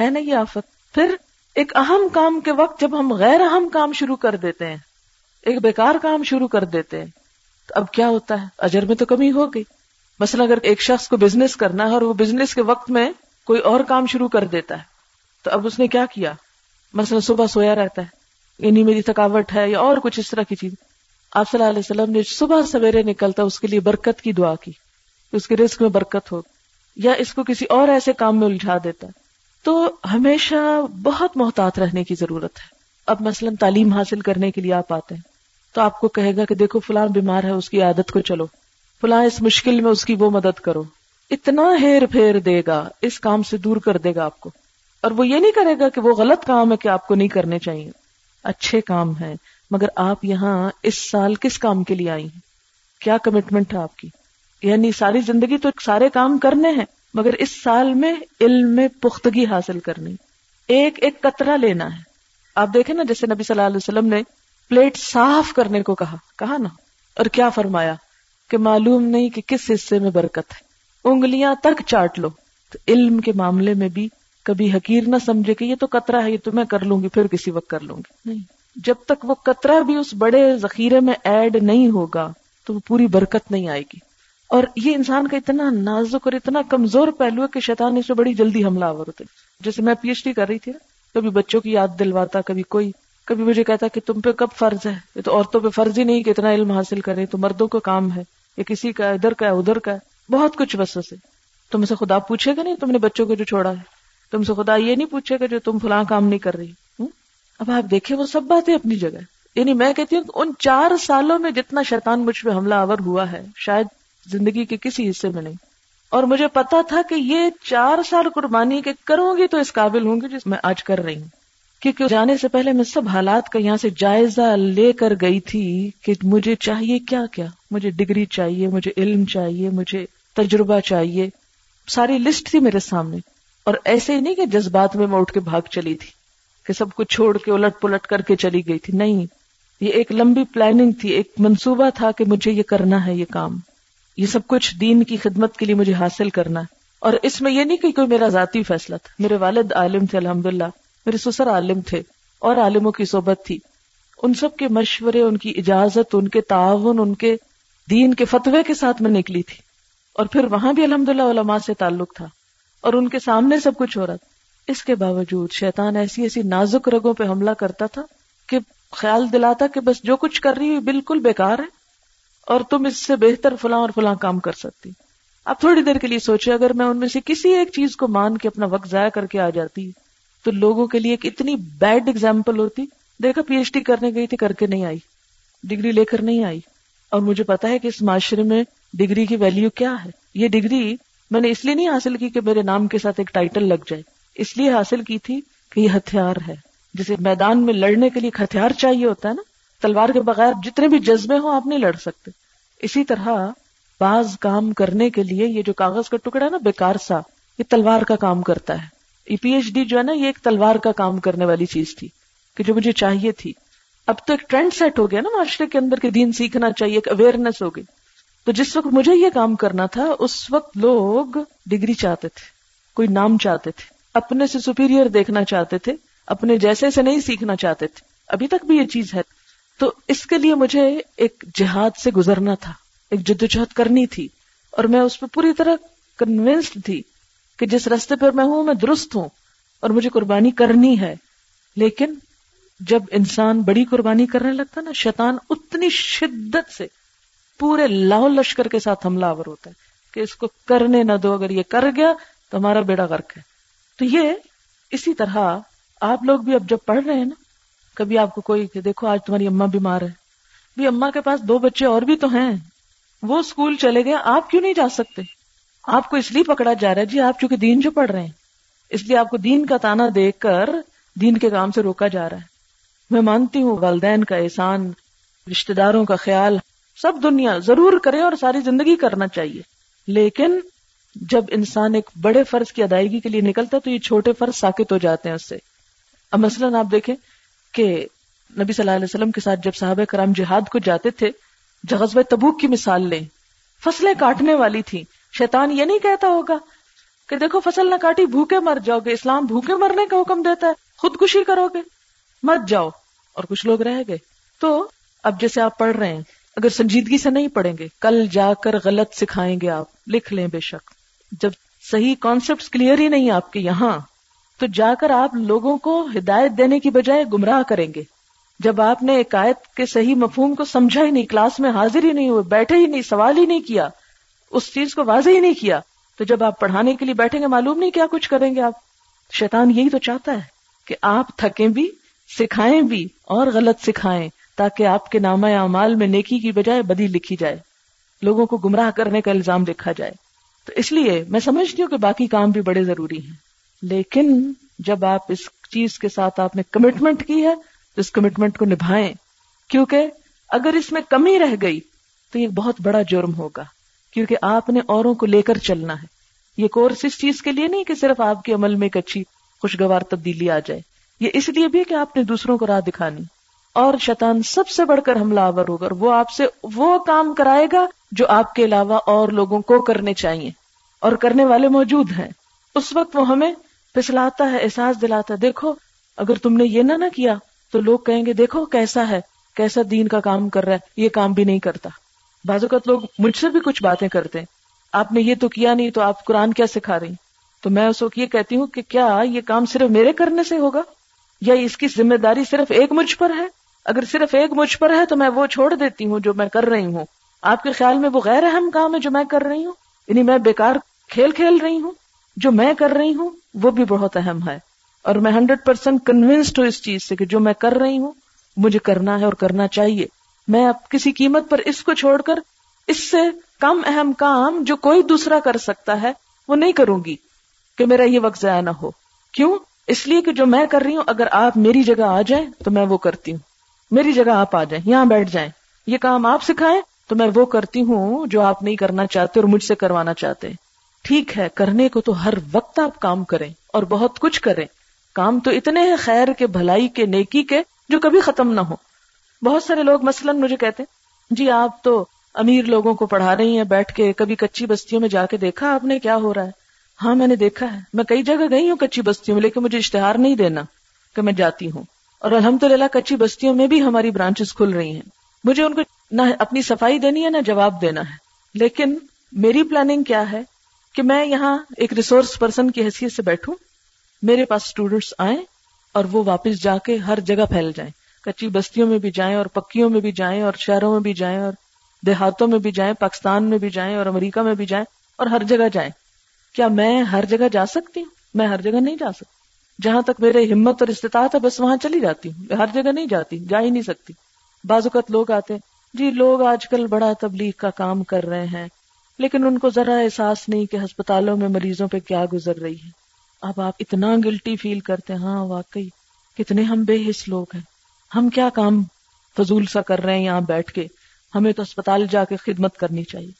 ہے نا یہ آفت؟ پھر ایک اہم کام کے وقت جب ہم غیر اہم کام شروع کر دیتے ہیں، ایک بیکار کام شروع کر دیتے ہیں، تو اب کیا ہوتا ہے؟ اجر میں تو کمی ہو گئی۔ مثلا اگر ایک شخص کو بزنس کرنا ہے اور وہ بزنس کے وقت میں کوئی اور کام شروع کر دیتا ہے، تو اب اس نے کیا کیا؟ مثلا صبح سویا رہتا ہے۔ یعنی میری تھکاوٹ ہے یا اور کچھ اس طرح کی چیز۔ آپ صلی اللہ علیہ وسلم نے صبح سویرے نکلتا، اس کے لیے برکت کی دعا کی اس کے رزق میں برکت ہو، یا اس کو کسی اور ایسے کام میں الجھا دیتا۔ ہے تو ہمیشہ بہت محتاط رہنے کی ضرورت ہے۔ اب مثلا تعلیم حاصل کرنے کے لیے آپ آتے ہیں، تو آپ کو کہے گا کہ دیکھو فلان بیمار ہے، اس کی عادت کو چلو۔ فلاں اس مشکل میں اس کی وہ مدد کرو۔ اتنا ہیر پھیر دے گا، اس کام سے دور کر دے گا آپ کو۔ اور وہ یہ نہیں کرے گا کہ وہ غلط کام ہے کہ آپ کو نہیں کرنے چاہیے۔ اچھے کام ہے مگر آپ یہاں اس سال کس کام کے لیے آئی ہیں؟ کیا کمٹمنٹ ہے آپ کی؟ یعنی ساری زندگی تو سارے کام کرنے ہیں۔ مگر اس سال میں علم میں پختگی حاصل کرنی۔ ایک ایک قطرہ لینا ہے۔ آپ دیکھیں نا، جیسے نبی صلی اللہ علیہ وسلم نے پلیٹ صاف کرنے کو کہا۔ کہا نا۔ اور کیا فرمایا؟ کہ معلوم نہیں کہ کس حصے میں برکت ہے۔ انگلیاں تک چاٹ لو۔ تو علم کے معاملے میں بھی کبھی حقیر نہ سمجھے کہ یہ تو قطرہ ہے، یہ تو میں کر لوں گی، پھر کسی وقت کر لوں گی۔ نہیں۔ جب تک وہ قطرہ بھی اس بڑے ذخیرے میں ایڈ نہیں ہوگا، تو وہ پوری برکت نہیں آئے گی۔ اور یہ انسان کا اتنا نازک اور اتنا کمزور پہلو ہے کہ شیطان اس سے بڑی جلدی حملہ آور ہوتے جیسے میں پی ایچ ڈی کر رہی تھی کبھی بچوں کی یاد دلواتا، کبھی کوئی۔ کبھی مجھے کہتا کہ تم پہ کب فرض ہے؟ یہ تو عورتوں پہ فرض ہی نہیں کہ اتنا علم حاصل کرے تو مردوں کا کام ہے۔ یا کسی کا ادھر کا ہے، ادھر کا ہے۔ بہت کچھ بس سے تم سے خدا پوچھے گا نہیں؟ تم نے بچوں کو جو چھوڑا ہے۔ تم سے خدا یہ نہیں پوچھے گا جو تم فلاں کام نہیں کر رہی۔ اب آپ دیکھیں، وہ سب باتیں اپنی جگہ یعنی میں کہتی ہوں ان چار سالوں میں جتنا شیطان مجھ پہ حملہ آور ہوا ہے، شاید زندگی کے کسی حصے میں نہیں۔ اور مجھے پتا تھا کہ یہ چار سال قربانی کے کروں گی تو اس قابل ہوں گی جس میں آج کر رہی ہوں۔ کیونکہ جانے سے پہلے میں سب حالات کا یہاں سے جائزہ لے کر گئی تھی کہ مجھے چاہیے کیا کیا۔ مجھے ڈگری چاہیے، مجھے علم چاہیے، مجھے تجربہ چاہیے۔ ساری لسٹ تھی میرے سامنے۔ اور ایسے ہی نہیں کہ جذبات میں میں اٹھ کے بھاگ چلی تھی، کہ سب کچھ چھوڑ کے الٹ پلٹ کر کے چلی گئی تھی۔ نہیں، یہ ایک لمبی پلاننگ تھی، ایک منصوبہ تھا کہ مجھے یہ کرنا ہے، یہ کام۔ یہ سب کچھ دین کی خدمت کے لیے مجھے حاصل کرنا ہے۔ اور اس میں یہ نہیں کہ کوئی میرا ذاتی فیصلہ تھا۔ میرے والد عالم تھے الحمد للہ میرے سسر عالم تھے اور عالموں کی صحبت تھی۔ ان سب کے مشورے، ان کی اجازت، ان کے تعاون، ان کے دین کے فتوے کے ساتھ میں نکلی تھی۔ اور پھر وہاں بھی الحمد علماء سے تعلق تھا۔ اور ان کے سامنے سب کچھ ہو رہا تھا۔ اس کے باوجود شیطان ایسی ایسی نازک رگوں پہ حملہ کرتا تھا کہ خیال دلاتا کہ بس جو کچھ کر رہی ہوئی بالکل بیکار ہے۔ اور تم اس سے بہتر فلاں اور فلاں کام کر سکتی۔ اب تھوڑی دیر کے لیے سوچے، اگر میں ان میں سے کسی ایک چیز کو مان کے اپنا وقت ضائع کر کے آ جاتی، تو لوگوں کے لیے ایک اتنی بیڈ اگزامپل ہوتی۔ دیکھا، پی ایچ ڈی کرنے گئی تھی، کر کے نہیں آئی۔ ڈگری لے کر نہیں آئی۔ اور مجھے پتا ہے کہ اس معاشرے میں ڈگری کی ویلیو کیا ہے۔ یہ ڈگری میں نے اس لیے نہیں حاصل کی کہ میرے نام کے ساتھ ایک ٹائٹل لگ جائے۔ اس لیے حاصل کی تھی کہ یہ ہتھیار ہے۔ جسے میدان میں لڑنے کے لیے ہتھیار چاہیے ہوتا ہے نا۔ تلوار کے بغیر جتنے بھی جذبے ہوں آپ نہیں لڑ سکتے۔ اسی طرح بعض کام کرنے کے لیے یہ جو کاغذ کا ٹکڑا ہے نا، بیکار سا، یہ تلوار کا کام کرتا ہے۔ یہ پی ایچ ڈی جو ہے نا، یہ ایک تلوار کا کام کرنے والی چیز تھی کہ جو مجھے چاہیے تھی۔ اب تو ایک ٹرینڈ سیٹ ہو گیا نا معاشرے کے اندر کے دین سیکھنا چاہیے، ایک اویئرنیس ہو گئی۔ تو جس وقت مجھے یہ کام کرنا تھا، اس وقت لوگ ڈگری چاہتے تھے، کوئی نام چاہتے تھے، اپنے سے سپیریئر دیکھنا چاہتے تھے، اپنے جیسے سے نہیں سیکھنا چاہتے تھے۔ ابھی تک بھی یہ چیز ہے۔ تو اس کے لیے مجھے ایک جہاد سے گزرنا تھا، ایک جدوجہد کرنی تھی، اور میں اس پہ پوری طرح کنوینسڈ تھی کہ جس رستے پر میں ہوں، میں درست ہوں، اور مجھے قربانی کرنی ہے۔ لیکن جب انسان بڑی قربانی کرنے لگتا نا، شیطان اتنی شدت سے پورے لاہو لشکر کے ساتھ حملہ آور ہوتا ہے کہ اس کو کرنے نہ دو، اگر یہ کر گیا تو ہمارا بیڑا غرق ہے۔ تو یہ اسی طرح آپ لوگ بھی اب جب پڑھ رہے ہیں نا کبھی آپ کو کوئی کہ دیکھو آج تمہاری اما بیمار ہے۔ بھی اما کے پاس دو بچے اور بھی تو ہیں۔ وہ اسکول چلے گئے، آپ کیوں نہیں جا سکتے؟ آپ کو اس لیے پکڑا جا رہا ہے جی آپ چونکہ دین جو پڑھ رہے ہیں۔ اس لیے آپ کو دین کا تانا دیکھ کر دین کے کام سے روکا جا رہا ہے۔ میں مانتی ہوں والدین کا احسان رشتے داروں کا خیال، سب دنیا ضرور کرے اور ساری زندگی کرنا چاہیے۔ لیکن جب انسان ایک بڑے فرض کی ادائیگی کے لیے نکلتا ہے تو یہ چھوٹے فرض ساکت ہو جاتے ہیں اس سے۔ اب مثلاً آپ دیکھیں کہ نبی صلی اللہ علیہ وسلم کے ساتھ جب صحابہ کرام جہاد کو جاتے تھے جغزب تبوک کی مثال لیں، فصلیں کاٹنے والی تھی شیطان یہ نہیں کہتا ہوگا کہ دیکھو فصل نہ کاٹی، بھوکے مر جاؤ گے۔ اسلام بھوکے مرنے کا حکم دیتا ہے۔ خودکشی کرو گے۔ مت جاؤ۔ اور کچھ لوگ رہ گئے۔ تو اب جیسے آپ پڑھ رہے ہیں، اگر سنجیدگی سے نہیں پڑھیں گے، کل جا کر غلط سکھائیں گے آپ۔ لکھ لیں بے شک۔ جب صحیح کانسیپٹ کلیئر ہی نہیں آپ کے یہاں تو جا کر آپ لوگوں کو ہدایت دینے کی بجائے گمراہ کریں گے۔ جب آپ نے ایک آیت کے صحیح مفہوم کو سمجھا ہی نہیں، کلاس میں حاضر ہی نہیں ہوئے، بیٹھے ہی نہیں، سوال ہی نہیں کیا، اس چیز کو واضح ہی نہیں کیا، تو جب آپ پڑھانے کے لیے بیٹھیں گے، معلوم نہیں کیا کچھ کریں گے آپ۔ شیطان یہی تو چاہتا ہے کہ آپ تھکیں بھی، سکھائیں بھی اور غلط سکھائیں، تاکہ آپ کے نامہ اعمال میں نیکی کی بجائے بدی لکھی جائے، لوگوں کو گمراہ کرنے کا الزام دیکھا جائے۔ تو اس لیے میں سمجھتی ہوں کہ باقی کام بھی بڑے ضروری ہیں۔ لیکن جب آپ اس چیز کے ساتھ آپ نے کمٹمنٹ کی ہے، تو اس کمٹمنٹ کو نبھائیں۔ کیونکہ اگر اس میں کمی رہ گئی، تو یہ بہت بڑا جرم ہوگا۔ کیونکہ آپ نے اوروں کو لے کر چلنا ہے۔ یہ کورس اس چیز کے لیے نہیں کہ صرف آپ کے عمل میں ایک اچھی خوشگوار تبدیلی آ جائے۔ یہ اس لیے بھی کہ آپ نے دوسروں کو راہ دکھانی۔ اور شیطان سب سے بڑھ کر حملہ آور ہوگا وہ آپ سے وہ کام کرائے گا جو آپ کے علاوہ اور لوگوں کو کرنے چاہیے اور کرنے والے موجود ہیں۔ اس وقت وہ ہمیں پسلاتا ہے، احساس دلاتا ہے، دیکھو، اگر تم نے یہ نہ نہ کیا تو لوگ کہیں گے، دیکھو کیسا ہے، کیسا دین کا کام کر رہا ہے، یہ کام بھی نہیں کرتا۔ بعض اوقات لوگ مجھ سے بھی کچھ باتیں کرتے ہیں۔ آپ نے یہ تو کیا نہیں تو آپ قرآن کیا سکھا رہی تو میں اس وقت یہ کہتی ہوں کہ کیا یہ کام صرف میرے کرنے سے ہوگا؟ یا اس کی ذمہ داری صرف ایک مجھ پر ہے؟ اگر صرف ایک مجھ پر ہے تو میں وہ چھوڑ دیتی ہوں جو میں کر رہی ہوں۔ آپ کے خیال میں وہ غیر اہم کام ہے جو میں کر رہی ہوں؟ یعنی میں بیکار کھیل کھیل رہی ہوں جو میں کر رہی ہوں؟ وہ بھی بہت اہم ہے۔ اور میں ہنڈریڈ پرسینٹ کنوینسڈ ہوں اس چیز سے کہ جو میں کر رہی ہوں، مجھے کرنا ہے اور کرنا چاہیے۔ میں اب کسی قیمت پر اس کو چھوڑ کر اس سے کم اہم کام جو کوئی دوسرا کر سکتا ہے، وہ نہیں کروں گی۔ کہ میرا یہ وقت ضائع نہ ہو۔ کیوں؟ اس لیے کہ جو میں کر رہی ہوں، اگر آپ میری جگہ آ جائیں، تو میں وہ کرتی ہوں۔ میری جگہ آپ آ جائیں، یہاں بیٹھ جائیں۔ یہ کام آپ سکھائیں، تو میں وہ کرتی ہوں جو آپ نہیں کرنا چاہتے اور مجھ سے کروانا چاہتے ہیں۔ ٹھیک ہے، کرنے کو تو ہر وقت آپ کام کریں اور بہت کچھ کریں۔ کام تو اتنے ہیں خیر کے، بھلائی کے، نیکی کے، جو کبھی ختم نہ ہو۔ بہت سارے لوگ مثلاً مجھے کہتے جی آپ تو امیر لوگوں کو پڑھا رہی ہیں، بیٹھ کے کبھی کچی بستیوں میں جا کے دیکھا آپ نے کیا ہو رہا ہے؟ ہاں میں نے دیکھا ہے۔ میں کئی جگہ گئی ہوں کچی بستیوں میں، لیکن مجھے اشتہار نہیں دینا کہ میں جاتی ہوں۔ اور الحمد للہ کچی بستیوں میں بھی ہماری برانچز کھل رہی ہیں۔ مجھے ان کو نہ اپنی صفائی دینی ہے، نہ جواب دینا ہے۔ لیکن میری پلاننگ کیا ہے؟ کہ میں یہاں ایک ریسورس پرسن کی حیثیت سے بیٹھوں، میرے پاس اسٹوڈینٹس آئیں اور وہ واپس جا کے ہر جگہ پھیل جائیں۔ کچی بستیوں میں بھی جائیں اور پکیوں میں بھی جائیں اور شہروں میں بھی جائیں اور دیہاتوں میں بھی جائیں، پاکستان میں بھی جائیں اور امریکہ میں بھی جائیں اور ہر جگہ جائیں۔ کیا میں ہر جگہ جا سکتی ہوں؟ میں ہر جگہ نہیں جا سکتی۔ جہاں تک میرے ہمت اور استطاعت ہے، بس وہاں چلی جاتی ہوں۔ ہر جگہ نہیں جاتی، جا ہی نہیں سکتی۔ بعض اوقات لوگ آتے جی لوگ آج کل بڑا تبلیغ کا کام کر رہے ہیں۔ لیکن ان کو ذرا احساس نہیں کہ ہسپتالوں میں مریضوں پہ کیا گزر رہی ہے۔ اب آپ اتنا گلٹی فیل کرتے ہیں ہاں واقعی۔ کتنے ہم بے حص لوگ ہیں۔ ہم کیا کام فضول سا کر رہے ہیں یہاں بیٹھ کے؟ ہمیں تو اسپتال جا کے خدمت کرنی چاہیے۔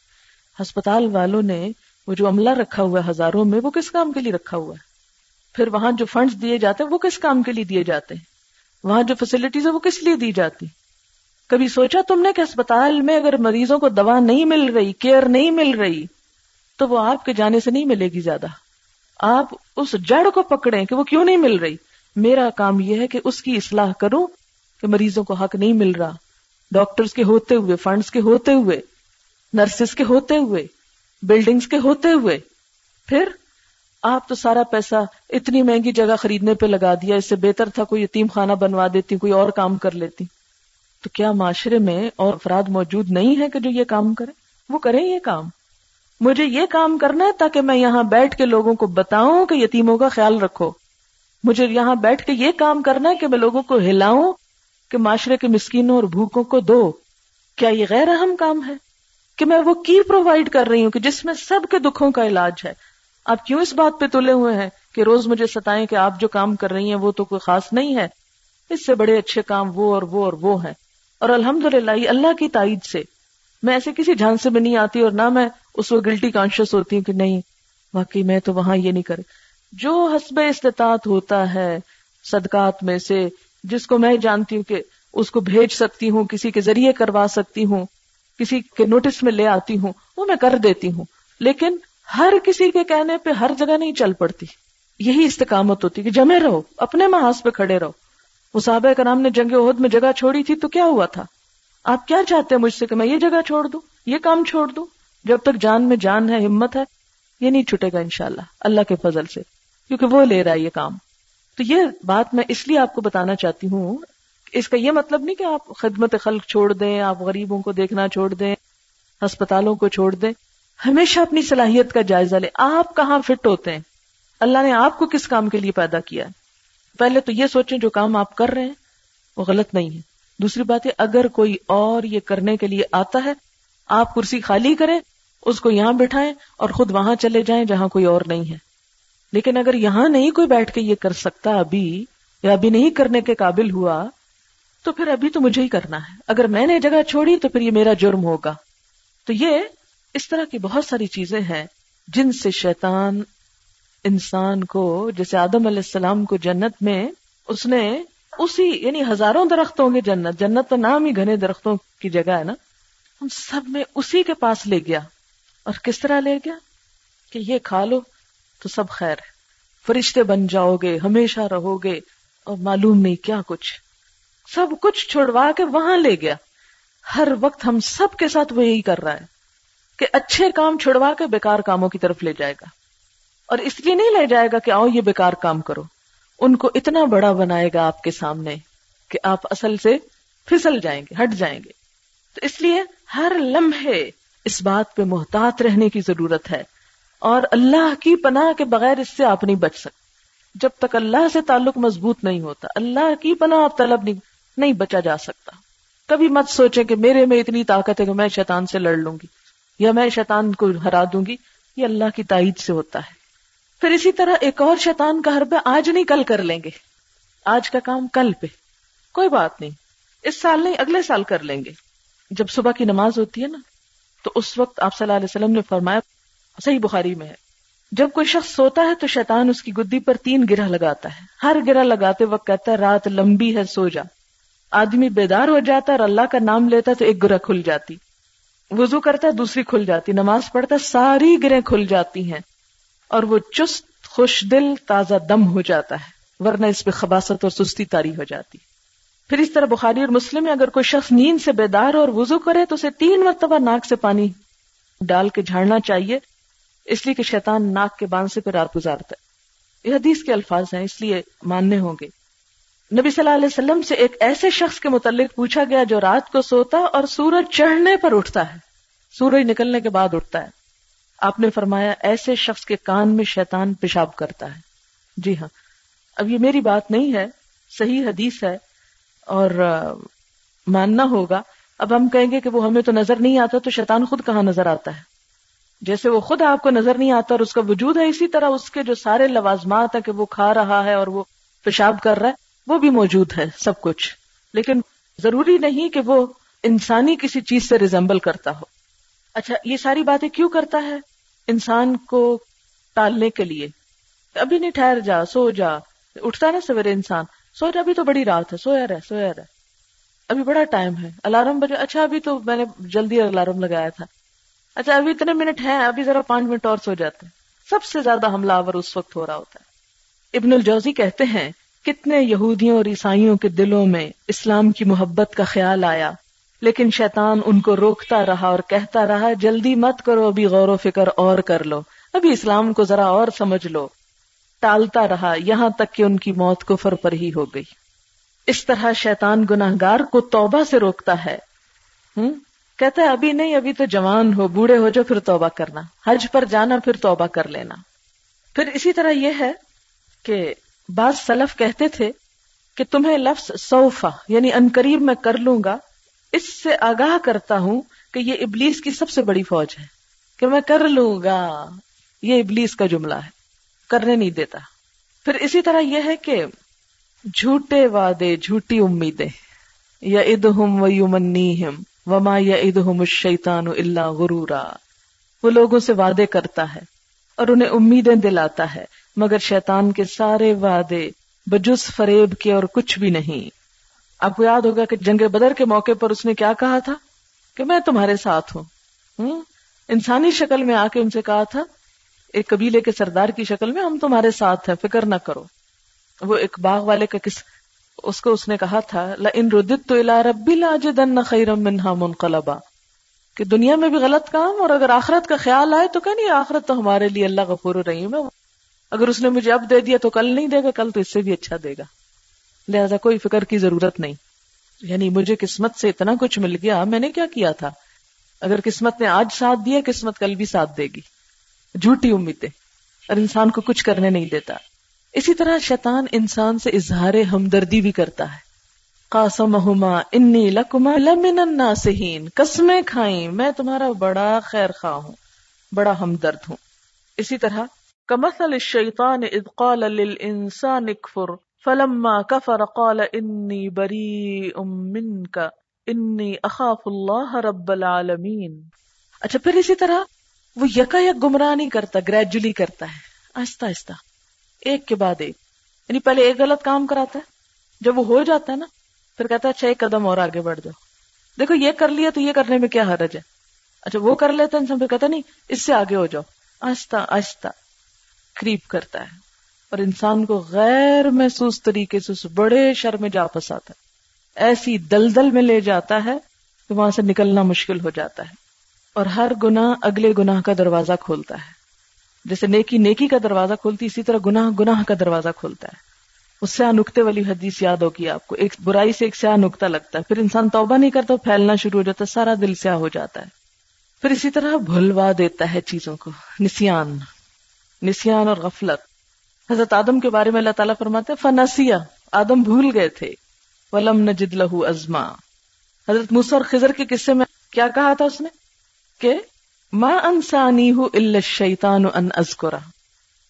ہسپتال والوں نے وہ جو عملہ رکھا ہوا ہے ہزاروں میں، وہ کس کام کے لیے رکھا ہوا ہے؟ پھر وہاں جو فنڈز دیے جاتے ہیں، وہ کس کام کے لیے دیے جاتے ہیں؟ وہاں جو فیسلٹیز ہے وہ کس لیے دی جاتی کبھی سوچا تم نے کہ اسپتال میں اگر مریضوں کو دوا نہیں مل رہی، کیئر نہیں مل رہی، تو وہ آپ کے جانے سے نہیں ملے گی زیادہ۔ آپ اس جڑ کو پکڑیں کہ وہ کیوں نہیں مل رہی۔ میرا کام یہ ہے کہ اس کی اصلاح کروں کہ مریضوں کو حق نہیں مل رہا۔ ڈاکٹرز کے ہوتے ہوئے، فنڈز کے ہوتے ہوئے، نرسز کے ہوتے ہوئے، بلڈنگز کے ہوتے ہوئے۔ پھر آپ تو سارا پیسہ اتنی مہنگی جگہ خریدنے پہ لگا دیا، اس سے بہتر تھا کوئی یتیم خانہ بنوا دیتی، کوئی اور کام کر لیتی۔ تو کیا معاشرے میں اور افراد موجود نہیں ہے کہ جو یہ کام کرے وہ کریں یہ کام۔ مجھے یہ کام کرنا ہے تاکہ میں یہاں بیٹھ کے لوگوں کو بتاؤں کہ یتیموں کا خیال رکھو۔ مجھے یہاں بیٹھ کے یہ کام کرنا ہے کہ میں لوگوں کو ہلاؤں کہ معاشرے کے مسکینوں اور بھوکوں کو دو۔ کیا یہ غیر اہم کام ہے کہ میں وہ کی پرووائڈ کر رہی ہوں کہ جس میں سب کے دکھوں کا علاج ہے؟ آپ کیوں اس بات پہ تلے ہوئے ہیں کہ روز مجھے ستائیں کہ آپ جو کام کر رہی ہیں وہ تو کوئی خاص نہیں ہے؟ اس سے بڑے اچھے کام وہ اور وہ اور وہ ہیں۔ اور الحمد للہ اللہ کی تائید سے میں ایسے کسی جھانسے میں نہیں آتی اور نہ میں اس وقت گلٹی کانشیس ہوتی ہوں کہ نہیں باقی میں تو وہاں یہ نہیں کر جو حسب استطاعت ہوتا ہے صدقات میں سے، جس کو میں جانتی ہوں کہ اس کو بھیج سکتی ہوں، کسی کے ذریعے کروا سکتی ہوں، کسی کے نوٹس میں لے آتی ہوں، وہ میں کر دیتی ہوں۔ لیکن ہر کسی کے کہنے پہ ہر جگہ نہیں چل پڑتی۔ یہی استقامت ہوتی کہ جمے رہو، اپنے محاذ پہ کھڑے رہو۔ وہ صحابہ کرام نے جنگ عہد میں جگہ چھوڑی تھی تو کیا ہوا تھا؟ آپ کیا چاہتے ہیں مجھ سے کہ میں یہ جگہ چھوڑ دوں، یہ کام چھوڑ دوں؟ جب تک جان میں جان ہے، ہمت ہے، یہ نہیں چھٹے گا انشاءاللہ، اللہ کے فضل سے، کیونکہ وہ لے رہا ہے یہ کام۔ تو یہ بات میں اس لیے آپ کو بتانا چاہتی ہوں، اس کا یہ مطلب نہیں کہ آپ خدمت خلق چھوڑ دیں، آپ غریبوں کو دیکھنا چھوڑ دیں، ہسپتالوں کو چھوڑ دیں۔ ہمیشہ اپنی صلاحیت کا جائزہ لے آپ کہاں فٹ ہوتے ہیں؟ اللہ نے آپ کو کس کام کے لیے پیدا کیا ہے؟ پہلے تو یہ سوچیں جو کام آپ کر رہے ہیں، وہ غلط نہیں ہے۔ دوسری بات ہے اگر کوئی اور یہ کرنے کے لیے آتا ہے، آپ کرسی خالی کریں، اس کو یہاں بٹھائیں اور خود وہاں چلے جائیں جہاں کوئی اور نہیں ہے۔ لیکن اگر یہاں نہیں کوئی بیٹھ کے یہ کر سکتا ابھی، یا ابھی نہیں کرنے کے قابل ہوا، تو پھر ابھی تو مجھے ہی کرنا ہے۔ اگر میں نے جگہ چھوڑی تو پھر یہ میرا جرم ہوگا۔ تو یہ اس طرح کی بہت ساری چیزیں ہیں جن سے شیطان انسان کو، جیسے آدم علیہ السلام کو جنت میں، اس نے اسی یعنی ہزاروں درخت ہوں گے جنت جنت تو نام ہی گھنے درختوں کی جگہ ہے نا ان سب میں اسی کے پاس لے گیا۔ اور کس طرح لے گیا؟ کہ یہ کھا لو تو سب خیر ہے۔ فرشتے بن جاؤ گے، ہمیشہ رہو گے، اور معلوم نہیں کیا کچھ۔ سب کچھ چھوڑوا کے وہاں لے گیا۔ ہر وقت ہم سب کے ساتھ وہ یہی کر رہا ہے کہ اچھے کام چھڑوا کے بیکار کاموں کی طرف لے جائے گا۔ اور اس لیے نہیں لے جائے گا کہ آؤ یہ بیکار کام کرو۔ ان کو اتنا بڑا بنائے گا آپ کے سامنے کہ آپ اصل سے پھسل جائیں گے، ہٹ جائیں گے۔ تو اس لیے ہر لمحے اس بات پہ محتاط رہنے کی ضرورت ہے۔ اور اللہ کی پناہ کے بغیر اس سے آپ نہیں بچ سکتے۔ جب تک اللہ سے تعلق مضبوط نہیں ہوتا، اللہ کی پناہ آپ طلب نہیں نہیں بچا جا سکتا۔ کبھی مت سوچیں کہ میرے میں اتنی طاقت ہے کہ میں شیطان سے لڑ لوں گی، یا میں شیطان کو ہرا دوں گی، یہ اللہ کی تائید سے ہوتا ہے۔ پھر اسی طرح ایک اور شیطان کا حربہ آج نہیں، کل کر لیں گے۔ آج کا کام کل پہ۔ کوئی بات نہیں۔ اس سال نہیں، اگلے سال کر لیں گے۔ جب صبح کی نماز ہوتی ہے نا، تو اس وقت آپ صلی اللہ علیہ وسلم نے فرمایا، صحیح بخاری میں ہے۔ جب کوئی شخص سوتا ہے تو شیطان اس کی گدی پر تین گرہ لگاتا ہے۔ ہر گرہ لگاتے وقت کہتا ہے، رات لمبی ہے، سو جا۔ آدمی بیدار ہو جاتا ہے اور اللہ کا نام لیتا ہے تو ایک گرہ کھل جاتی۔ وضو کرتا ہے، دوسری کھل جاتی۔ نماز پڑھتا ہے، ساری گرہ کھل جاتی ہیں۔ اور وہ چست خوش دل تازہ دم ہو جاتا ہے، ورنہ اس پہ خباست اور سستی تاری ہو جاتی۔ پھر اس طرح بخاری اور مسلم میں اگر کوئی شخص نیند سے بیدار اور وضو کرے تو اسے تین مرتبہ ناک سے پانی ڈال کے جھاڑنا چاہیے، اس لیے کہ شیطان ناک کے باندھ سے پھر رات گزارتا ہے۔ یہ حدیث کے الفاظ ہیں، اس لیے ماننے ہوں گے۔ نبی صلی اللہ علیہ وسلم سے ایک ایسے شخص کے متعلق پوچھا گیا جو رات کو سوتا اور سورج چڑھنے پر اٹھتا ہے۔ سورج نکلنے کے بعد اٹھتا ہے۔ آپ نے فرمایا ایسے شخص کے کان میں شیطان پیشاب کرتا ہے۔ جی ہاں۔ اب یہ میری بات نہیں ہے، صحیح حدیث ہے اور ماننا ہوگا۔ اب ہم کہیں گے کہ وہ ہمیں تو نظر نہیں آتا تو شیطان خود کہاں نظر آتا ہے؟ جیسے وہ خود آپ کو نظر نہیں آتا اور اس کا وجود ہے اسی طرح اس کے جو سارے لوازمات ہیں کہ وہ کھا رہا ہے اور وہ پیشاب کر رہا ہے، وہ بھی موجود ہے سب کچھ۔ لیکن ضروری نہیں کہ وہ انسانی کسی چیز سے ریزمبل کرتا ہو۔ اچھا یہ ساری باتیں کیوں کرتا ہے؟ انسان کو ٹالنے کے لیے۔ ابھی نہیں ٹھہر جا، سو جا۔ اٹھتا نا سویرے انسان۔ سو جا، ابھی تو بڑی رات ہے۔ سویا رہ سویا رہ۔ ابھی بڑا ٹائم ہے۔ الارم بجے اچھا ابھی تو میں نے جلدی الارم لگایا تھا۔ اچھا ابھی اتنے منٹ ہیں، ابھی ذرا پانچ منٹ اور سو جاتے ہیں۔ سب سے زیادہ حملہ آور اس وقت ہو رہا ہوتا ہے۔ ابن الجوزی کہتے ہیں، کتنے یہودیوں اور عیسائیوں کے دلوں میں اسلام کی محبت کا خیال آیا۔ لیکن شیطان ان کو روکتا رہا اور کہتا رہا، جلدی مت کرو، ابھی غور و فکر اور کر لو۔ ابھی اسلام کو ذرا اور سمجھ لو۔ ٹالتا رہا، یہاں تک کہ ان کی موت کفر پر ہی ہو گئی۔ اس طرح شیطان گناہ گار کو توبہ سے روکتا ہے۔ ہوں کہتا ہے، ابھی نہیں، ابھی تو جوان ہو، بوڑھے ہو جو پھر توبہ کرنا۔ حج پر جانا، پھر توبہ کر لینا۔ پھر اسی طرح یہ ہے کہ بعض سلف کہتے تھے کہ تمہیں لفظ صوفہ یعنی انقریب میں کر لوں گا اس سے آگاہ کرتا ہوں کہ یہ ابلیس کی سب سے بڑی فوج ہے کہ میں کر لوں گا۔ یہ ابلیس کا جملہ ہے، کرنے نہیں دیتا۔ پھر اسی طرح یہ ہے کہ جھوٹے وعدے، جھوٹی امیدیں یا ادہم و یومنیہم وما یعدہم الشیطان الا غرورا۔ وہ لوگوں سے وعدے کرتا ہے اور انہیں امیدیں دلاتا ہے، مگر شیطان کے سارے وعدے بجز فریب کے اور کچھ بھی نہیں۔ آپ کو یاد ہوگا کہ جنگ بدر کے موقع پر اس نے کیا کہا تھا؟ کہ میں تمہارے ساتھ ہوں۔ انسانی شکل میں آ کے ان سے کہا تھا، ایک قبیلے کے سردار کی شکل میں ہم تمہارے ساتھ ہیں، فکر نہ کرو۔ وہ ایک باغ والے کا کس، اس کو اس نے کہا تھا ان ردت تو الا ربی لاجدن خیرم منہا منقلبا۔ کہ دنیا میں بھی غلط کام اور اگر آخرت کا خیال آئے تو کہ نہیں، آخرت تو ہمارے لیے اللہ غفور رحیم ہے۔ اگر اس نے مجھے اب دے دیا تو کل نہیں دے گا، کل تو اس سے بھی اچھا دے گا۔ لہذا کوئی فکر کی ضرورت نہیں۔ یعنی مجھے قسمت سے اتنا کچھ مل گیا، میں نے کیا کیا تھا؟ اگر قسمت نے آج ساتھ دیا، قسمت کل بھی ساتھ دے گی۔ جھوٹی امیدیں۔ اور انسان کو کچھ کرنے نہیں دیتا۔ اسی طرح شیطان انسان سے اظہار ہمدردی بھی کرتا ہے۔ قاسمہما انی لکما لمن الناسہین قسمیں کھائیں، میں تمہارا بڑا خیر خواہ ہوں، بڑا ہمدرد ہوں۔ اسی طرح، کمثل الشیطان اذ قال للانسان اکفر۔ فلما کفر قال انی بریء منک انی اخاف اللہ رب العالمین اچھا پھر اسی طرح وہ یکا یک گمراہ نہیں کرتا گریجولی کرتا ہے۔ آہستہ آہستہ، ایک کے بعد ایک۔ یعنی پہلے ایک غلط کام کراتا ہے، جب وہ ہو جاتا ہے نا، پھر کہتا ہے اچھا ایک قدم اور آگے بڑھ جاؤ۔ دیکھو، یہ کر لیا تو یہ کرنے میں کیا حرج ہے؟ اچھا وہ کر لیتا انسان پھر کہتا نہیں، اس سے آگے ہو جاؤ۔ آہستہ آہستہ کریپ کرتا ہے۔ اور انسان کو غیر محسوس طریقے سے اس بڑے شر میں جا پساتا ہے۔ ایسی دلدل میں لے جاتا ہے کہ وہاں سے نکلنا مشکل ہو جاتا ہے اور ہر گناہ اگلے گناہ کا دروازہ کھولتا ہے۔ جیسے نیکی نیکی کا دروازہ کھولتی، اسی طرح گناہ گناہ کا دروازہ کھولتا ہے۔ اس سے نقطے والی حدیث یاد ہوگی آپ کو۔ ایک برائی سے ایک سیاہ نقطہ لگتا ہے۔ پھر انسان توبہ نہیں کرتا پھیلنا شروع ہو جاتا ہے، سارا دل سیاہ ہو جاتا ہے۔ پھر اسی طرح بھلوا دیتا ہے چیزوں کو، نسیان۔ نسیان اور غفلت۔ حضرت آدم کے بارے میں اللہ تعالیٰ فرماتے فنسیا آدم بھول گئے تھے، ولم نجد لہو ازما حضرت موسیٰ اور خزر کے قصے میں کیا کہا تھا اس نے؟ کہ ماں انسانی ہوں الشیطان ان ازکرا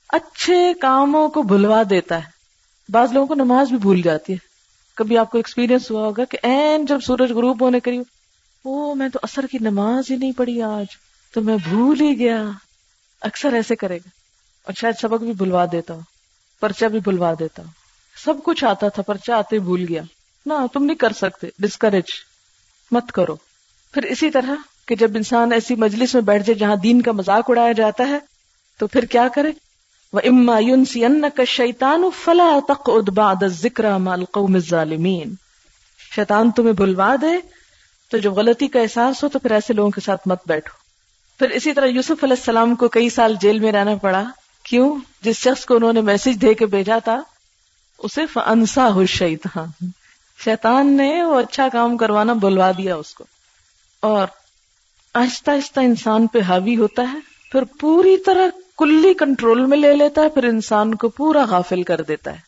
اچھے کاموں کو بھلوا دیتا ہے۔ بعض لوگوں کو نماز بھی بھول جاتی ہے۔ کبھی آپ کو ایکسپیرینس ہوا ہوگا کہ این جب سورج غروب ہونے قریب او، میں تو اثر کی نماز ہی نہیں پڑھی آج، تو میں بھول ہی گیا۔ اکثر ایسے کرے گا۔ اور شاید سبق بھی بھلوا دیتا ہوں پرچا بھی بھلوا دیتا ہوں۔ سب کچھ آتا تھا پرچا آتے بھول گیا۔ نہ، تم نہیں کر سکتے ڈسکریج مت کرو۔ پھر اسی طرح کہ جب انسان ایسی مجلس میں بیٹھ جائے جہاں دین کا مذاق اڑایا جاتا ہے، تو پھر کیا کرے؟ وہ اما یون سی ان کا شیتان فلا تق ادباد ذکر القوم ظالمین شیطان تمہیں بھلوا دے، تو جب غلطی کا احساس ہو، تو پھر ایسے لوگوں کے ساتھ مت بیٹھو۔ پھر اسی طرح یوسف علیہ السلام کو کئی سال جیل میں رہنا پڑا۔ کیوں جس شخص کو انہوں نے میسج دے کے بھیجا تھا، اسے انسا ہو شیطان شیطان نے وہ اچھا کام کروانا بلوا دیا اس کو۔ اور آہستہ آہستہ انسان پہ حاوی ہوتا ہے، پھر پوری طرح کلی کنٹرول میں لے لیتا ہے، پھر انسان کو پورا غافل کر دیتا ہے۔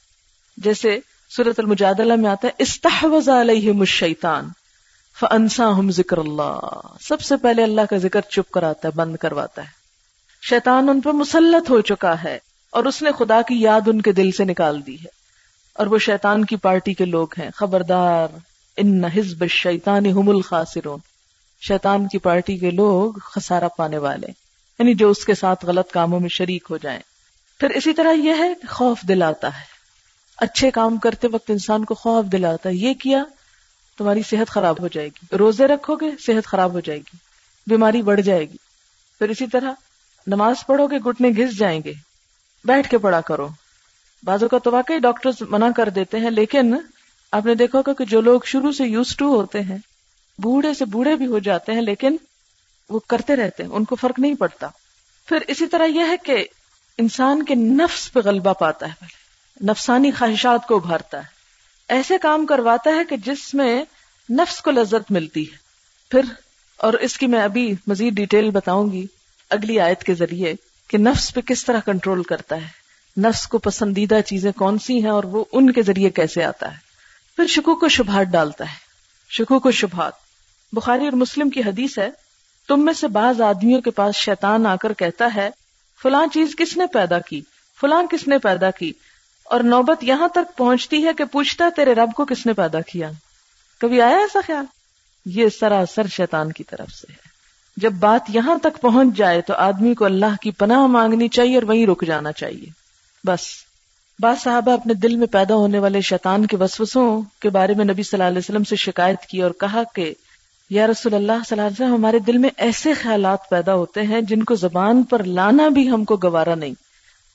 جیسے سورت المجادلہ میں آتا ہے، استحوذ علیہم الشیطان فانساہم ذکر اللہ۔ سب سے پہلے اللہ کا ذکر چپ کراتا ہے، بند کرواتا ہے۔ شیطان ان پہ مسلط ہو چکا ہے اور اس نے خدا کی یاد ان کے دل سے نکال دی ہے۔ اور وہ شیطان کی پارٹی کے لوگ ہیں۔ خبردار، ان حزب الشیطان هم الخاسرون۔ شیطان کی پارٹی کے لوگ خسارہ پانے والے یعنی جو اس کے ساتھ غلط کاموں میں شریک ہو جائیں۔ پھر اسی طرح یہ ہے خوف دلاتا ہے۔ اچھے کام کرتے وقت انسان کو خوف دلاتا ہے۔ یہ کیا؟ تمہاری صحت خراب ہو جائے گی۔ روزے رکھو گے، صحت خراب ہو جائے گی۔ بیماری بڑھ جائے گی۔ پھر اسی طرح نماز پڑھو گے گٹنے گھس جائیں گے، بیٹھ کے پڑھا کرو۔ بازو کا تو واقعی ڈاکٹر منع کر دیتے ہیں، لیکن آپ نے دیکھا کہ جو لوگ شروع سے یوز ٹو ہوتے ہیں، بوڑھے سے بوڑھے بھی ہو جاتے ہیں، لیکن وہ کرتے رہتے ہیں، ان کو فرق نہیں پڑتا۔ پھر اسی طرح یہ ہے کہ انسان کے نفس پہ غلبہ پاتا ہے پہلے نفسانی خواہشات کو ابھارتا ہے۔ ایسے کام کرواتا ہے کہ جس میں نفس کو لذت ملتی ہے۔ پھر اور اس کی میں ابھی مزید ڈیٹیل بتاؤں گی۔ اگلی آیت کے ذریعے کہ نفس پہ کس طرح کنٹرول کرتا ہے؟ نفس کو پسندیدہ چیزیں کون سی ہیں اور وہ ان کے ذریعے کیسے آتا ہے؟ پھر شکو کو شبہات ڈالتا ہے۔ شکو کو شبہات۔ بخاری اور مسلم کی حدیث ہے، تم میں سے بعض آدمیوں کے پاس شیطان آ کر کہتا ہے، فلاں چیز کس نے پیدا کی؟ فلاں کس نے پیدا کی؟ اور نوبت یہاں تک پہنچتی ہے کہ پوچھتا تیرے رب کو کس نے پیدا کیا؟ کبھی آیا ایسا خیال؟ یہ سراسر شیطان کی طرف سے۔ ہے جب بات یہاں تک پہنچ جائے تو آدمی کو اللہ کی پناہ مانگنی چاہیے اور وہیں رک جانا چاہیے۔ بس۔ بعض صحابہ اپنے دل میں پیدا ہونے والے شیطان کے وسوسوں کے بارے میں نبی صلی اللہ علیہ وسلم سے شکایت کی اور کہا کہ، یا رسول اللہ صلی اللہ علیہ وسلم، ہمارے دل میں ایسے خیالات پیدا ہوتے ہیں جن کو زبان پر لانا بھی ہم کو گوارا نہیں۔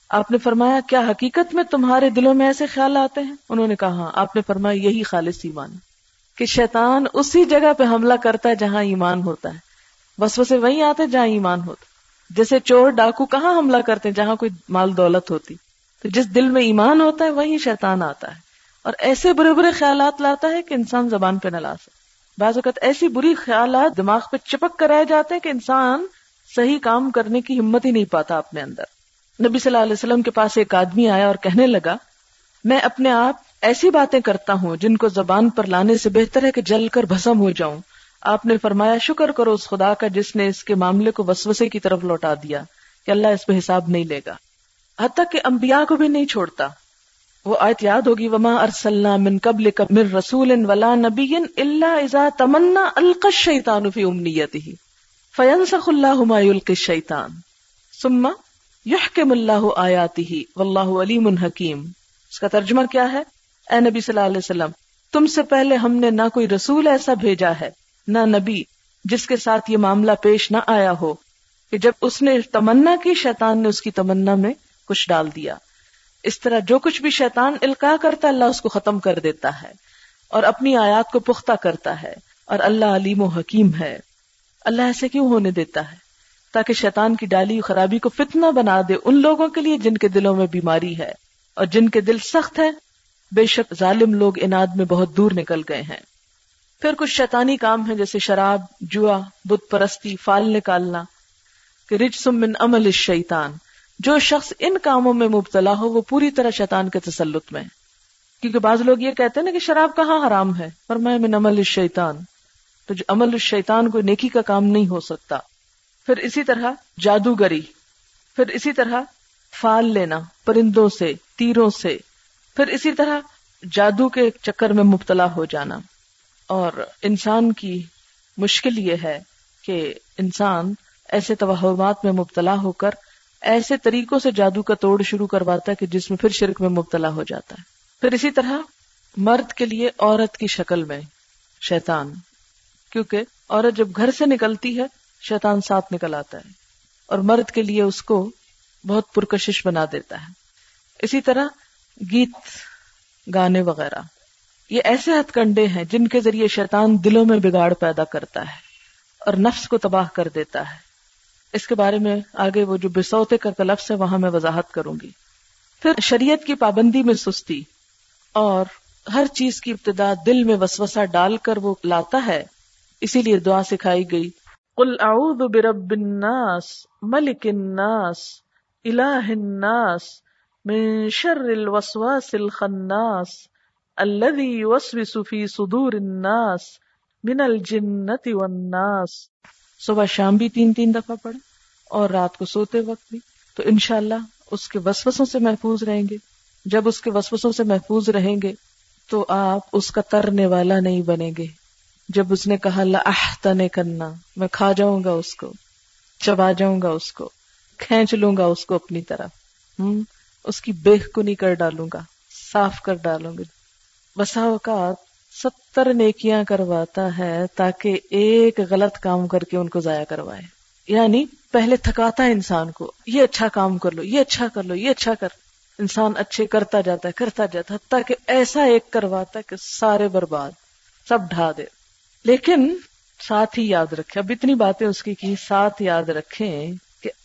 آپ نے فرمایا، کیا حقیقت میں تمہارے دلوں میں ایسے خیال آتے ہیں؟ انہوں نے کہا ہاں آپ نے فرمایا، یہی خالص ایمان کہ شیطان اسی جگہ پہ حملہ کرتا ہے جہاں ایمان ہوتا ہے۔ بس وسے وہی آتے جہاں ایمان ہوتا۔ جیسے چور ڈاکو کہاں حملہ کرتے ہیں جہاں کوئی مال دولت ہوتی۔ تو جس دل میں ایمان ہوتا ہے وہی شیطان آتا ہے۔ اور ایسے برے برے خیالات لاتا ہے کہ انسان زبان پہ نہ لا سکے۔ بعض اوقات ایسی بری خیالات دماغ پہ چپک کر رہ جاتے ہیں کہ انسان صحیح کام کرنے کی ہمت ہی نہیں پاتا اپنے اندر۔ نبی صلی اللہ علیہ وسلم کے پاس ایک آدمی آیا اور کہنے لگا، میں اپنے آپ ایسی باتیں کرتا ہوں جن کو زبان پر لانے سے بہتر ہے کہ جل کر بھسم ہو جاؤں۔ آپ نے فرمایا، شکر کرو اس خدا کا جس نے اس کے معاملے کو وسوسے کی طرف لوٹا دیا کہ اللہ اس پہ حساب نہیں لے گا۔ حتیٰ کہ انبیاء کو بھی نہیں چھوڑتا۔ وہ آیت یاد ہوگی، وما ارسلنا من قبل من رسول ولا نبی الا اذا تمنا القى الشيطان في امنيته فينسخ الله ما يلقي الشيطان ثم يحكم الله اياته والله عليم حكيم۔ اس کا ترجمہ کیا ہے؟ اے نبی صلی اللہ علیہ وسلم، تم سے پہلے ہم نے نہ کوئی رسول ایسا بھیجا ہے۔ نہ نبی، جس کے ساتھ یہ معاملہ پیش نہ آیا ہو کہ جب اس نے تمنا کی، شیطان نے اس کی تمنا میں کچھ ڈال دیا۔ اس طرح جو کچھ بھی شیطان القاع کرتا اللہ اس کو ختم کر دیتا ہے اور اپنی آیات کو پختہ کرتا ہے اور اللہ علیم و حکیم ہے۔ اللہ ایسے کیوں ہونے دیتا ہے؟ تاکہ شیطان کی ڈالی خرابی کو فتنہ بنا دے ان لوگوں کے لیے جن کے دلوں میں بیماری ہے اور جن کے دل سخت ہے۔ بے شک ظالم لوگ اناد میں بہت دور نکل گئے ہیں۔ پھر کچھ شیطانی کام ہیں جیسے شراب، جوا، بت پرستی، فال نکالنا، کہ رج من عمل الشیطان۔ جو شخص ان کاموں میں مبتلا ہو، وہ پوری طرح شیطان کے تسلط میں کیونکہ بعض لوگ یہ کہتے ہیں نا کہ شراب کہاں حرام ہے؟ پر میں من عمل الشیطان۔ تو جو عمل الشیطان کو نیکی کا کام نہیں ہو سکتا۔ پھر اسی طرح جادوگری۔ پھر اسی طرح فال لینا، پرندوں سے، تیروں سے۔ پھر اسی طرح جادو کے چکر میں مبتلا ہو جانا۔ اور انسان کی مشکل یہ ہے کہ انسان ایسے توہمات میں مبتلا ہو کر ایسے طریقوں سے جادو کا توڑ شروع کرواتا ہے کہ جس میں پھر شرک میں مبتلا ہو جاتا ہے۔ پھر اسی طرح مرد کے لیے عورت کی شکل میں شیطان، کیونکہ عورت جب گھر سے نکلتی ہے، شیطان ساتھ نکل آتا ہے اور مرد کے لیے اس کو بہت پرکشش بنا دیتا ہے۔ اسی طرح گیت گانے وغیرہ۔ یہ ایسے ہتھ کنڈے ہیں جن کے ذریعے شیطان دلوں میں بگاڑ پیدا کرتا ہے اور نفس کو تباہ کر دیتا ہے۔ اس کے بارے میں آگے وہ جو بسوتے کا لفظ ہے وہاں میں وضاحت کروں گی۔ پھر شریعت کی پابندی میں سستی اور ہر چیز کی ابتدا دل میں وسوسہ ڈال کر وہ لاتا ہے۔ اسی لیے دعا سکھائی گئی۔ قل اعوذ برب الناس، ملک الناس، الہ الناس، من شر الوسواس الخناس۔ الذي يوسوس في صدور الناس من الجنة والناس. صبح شام بھی تین تین دفعہ پڑھے اور رات کو سوتے وقت بھی. تو انشاءاللہ اس کے وسوسوں سے محفوظ رہیں گے. جب اس کے وسوسوں سے محفوظ رہیں گے تو آپ اس کا ترنے والا نہیں بنیں گے. جب اس نے کہا لاحتنے کرنا میں کھا جاؤں گا اس کو، چبا جاؤں گا اس کو، کھینچ لوں گا اس کو اپنی طرف ہوں اس کی بیخ کو نہیں کر ڈالوں گا، صاف کر ڈالوں گا بسا اوقات ستر نیکیاں کرواتا ہے تاکہ ایک غلط کام کر کے ان کو ضائع کروائے۔ یعنی پہلے تھکاتا ہے انسان کو، یہ اچھا کام کر لو، یہ اچھا کر لو، یہ اچھا کر۔ انسان اچھے کرتا جاتا ہے، کرتا جاتا ہے، تاکہ ایسا ایک کرواتا ہے کہ سارے برباد، سب ڈھا دے۔ لیکن ساتھ ہی یاد رکھے اب اتنی باتیں اس کی کی ساتھ یاد رکھیں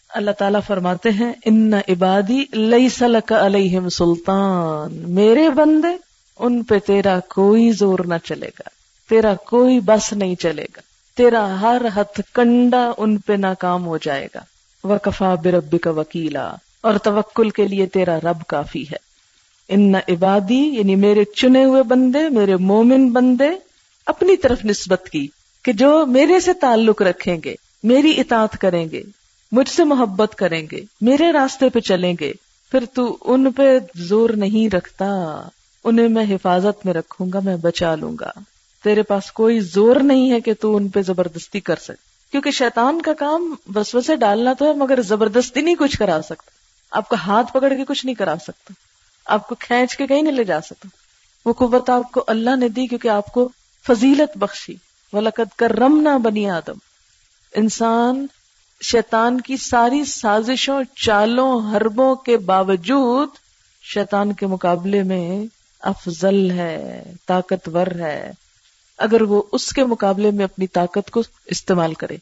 اللہ تعالیٰ فرماتے ہیں، ان عبادی لئی سلک علیہم سلطان میرے بندے ان پہ تیرا کوئی زور نہ چلے گا، تیرا کوئی بس نہیں چلے گا، تیرا ہر ہتھ کنڈا ان پہ ناکام ہو جائے گا۔ وکفا برب کا وکیلا، اور توکل کے لیے تیرا رب کافی ہے۔ ان عبادی یعنی میرے چنے ہوئے بندے، میرے مومن بندے، اپنی طرف نسبت کی کہ جو میرے سے تعلق رکھیں گے، میری اطاعت کریں گے، مجھ سے محبت کریں گے، میرے راستے پہ چلیں گے، پھر تو ان پہ زور نہیں رکھتا۔ انہیں میں حفاظت میں رکھوں گا، میں بچا لوں گا۔ تیرے پاس کوئی زور نہیں ہے کہ تو ان پہ زبردستی کر سکے کیونکہ شیطان کا کام بس وسے ڈالنا تو ہے، مگر زبردستی نہیں کچھ کرا سکتا۔ آپ کا ہاتھ پکڑ کے کچھ نہیں کرا سکتا۔ آپ کو کھینچ کے کہیں نہیں لے جا سکتا۔ وہ قوت آپ کو اللہ نے دی کیونکہ آپ کو فضیلت بخشی۔ ولقد کر رم نہ بنی آدم۔ انسان شیطان کی ساری سازشوں، چالوں، حربوں کے باوجود شیطان کے مقابلے میں افضل ہے، طاقتور ہے۔ اگر وہ اس کے مقابلے میں اپنی طاقت کو استعمال کرے۔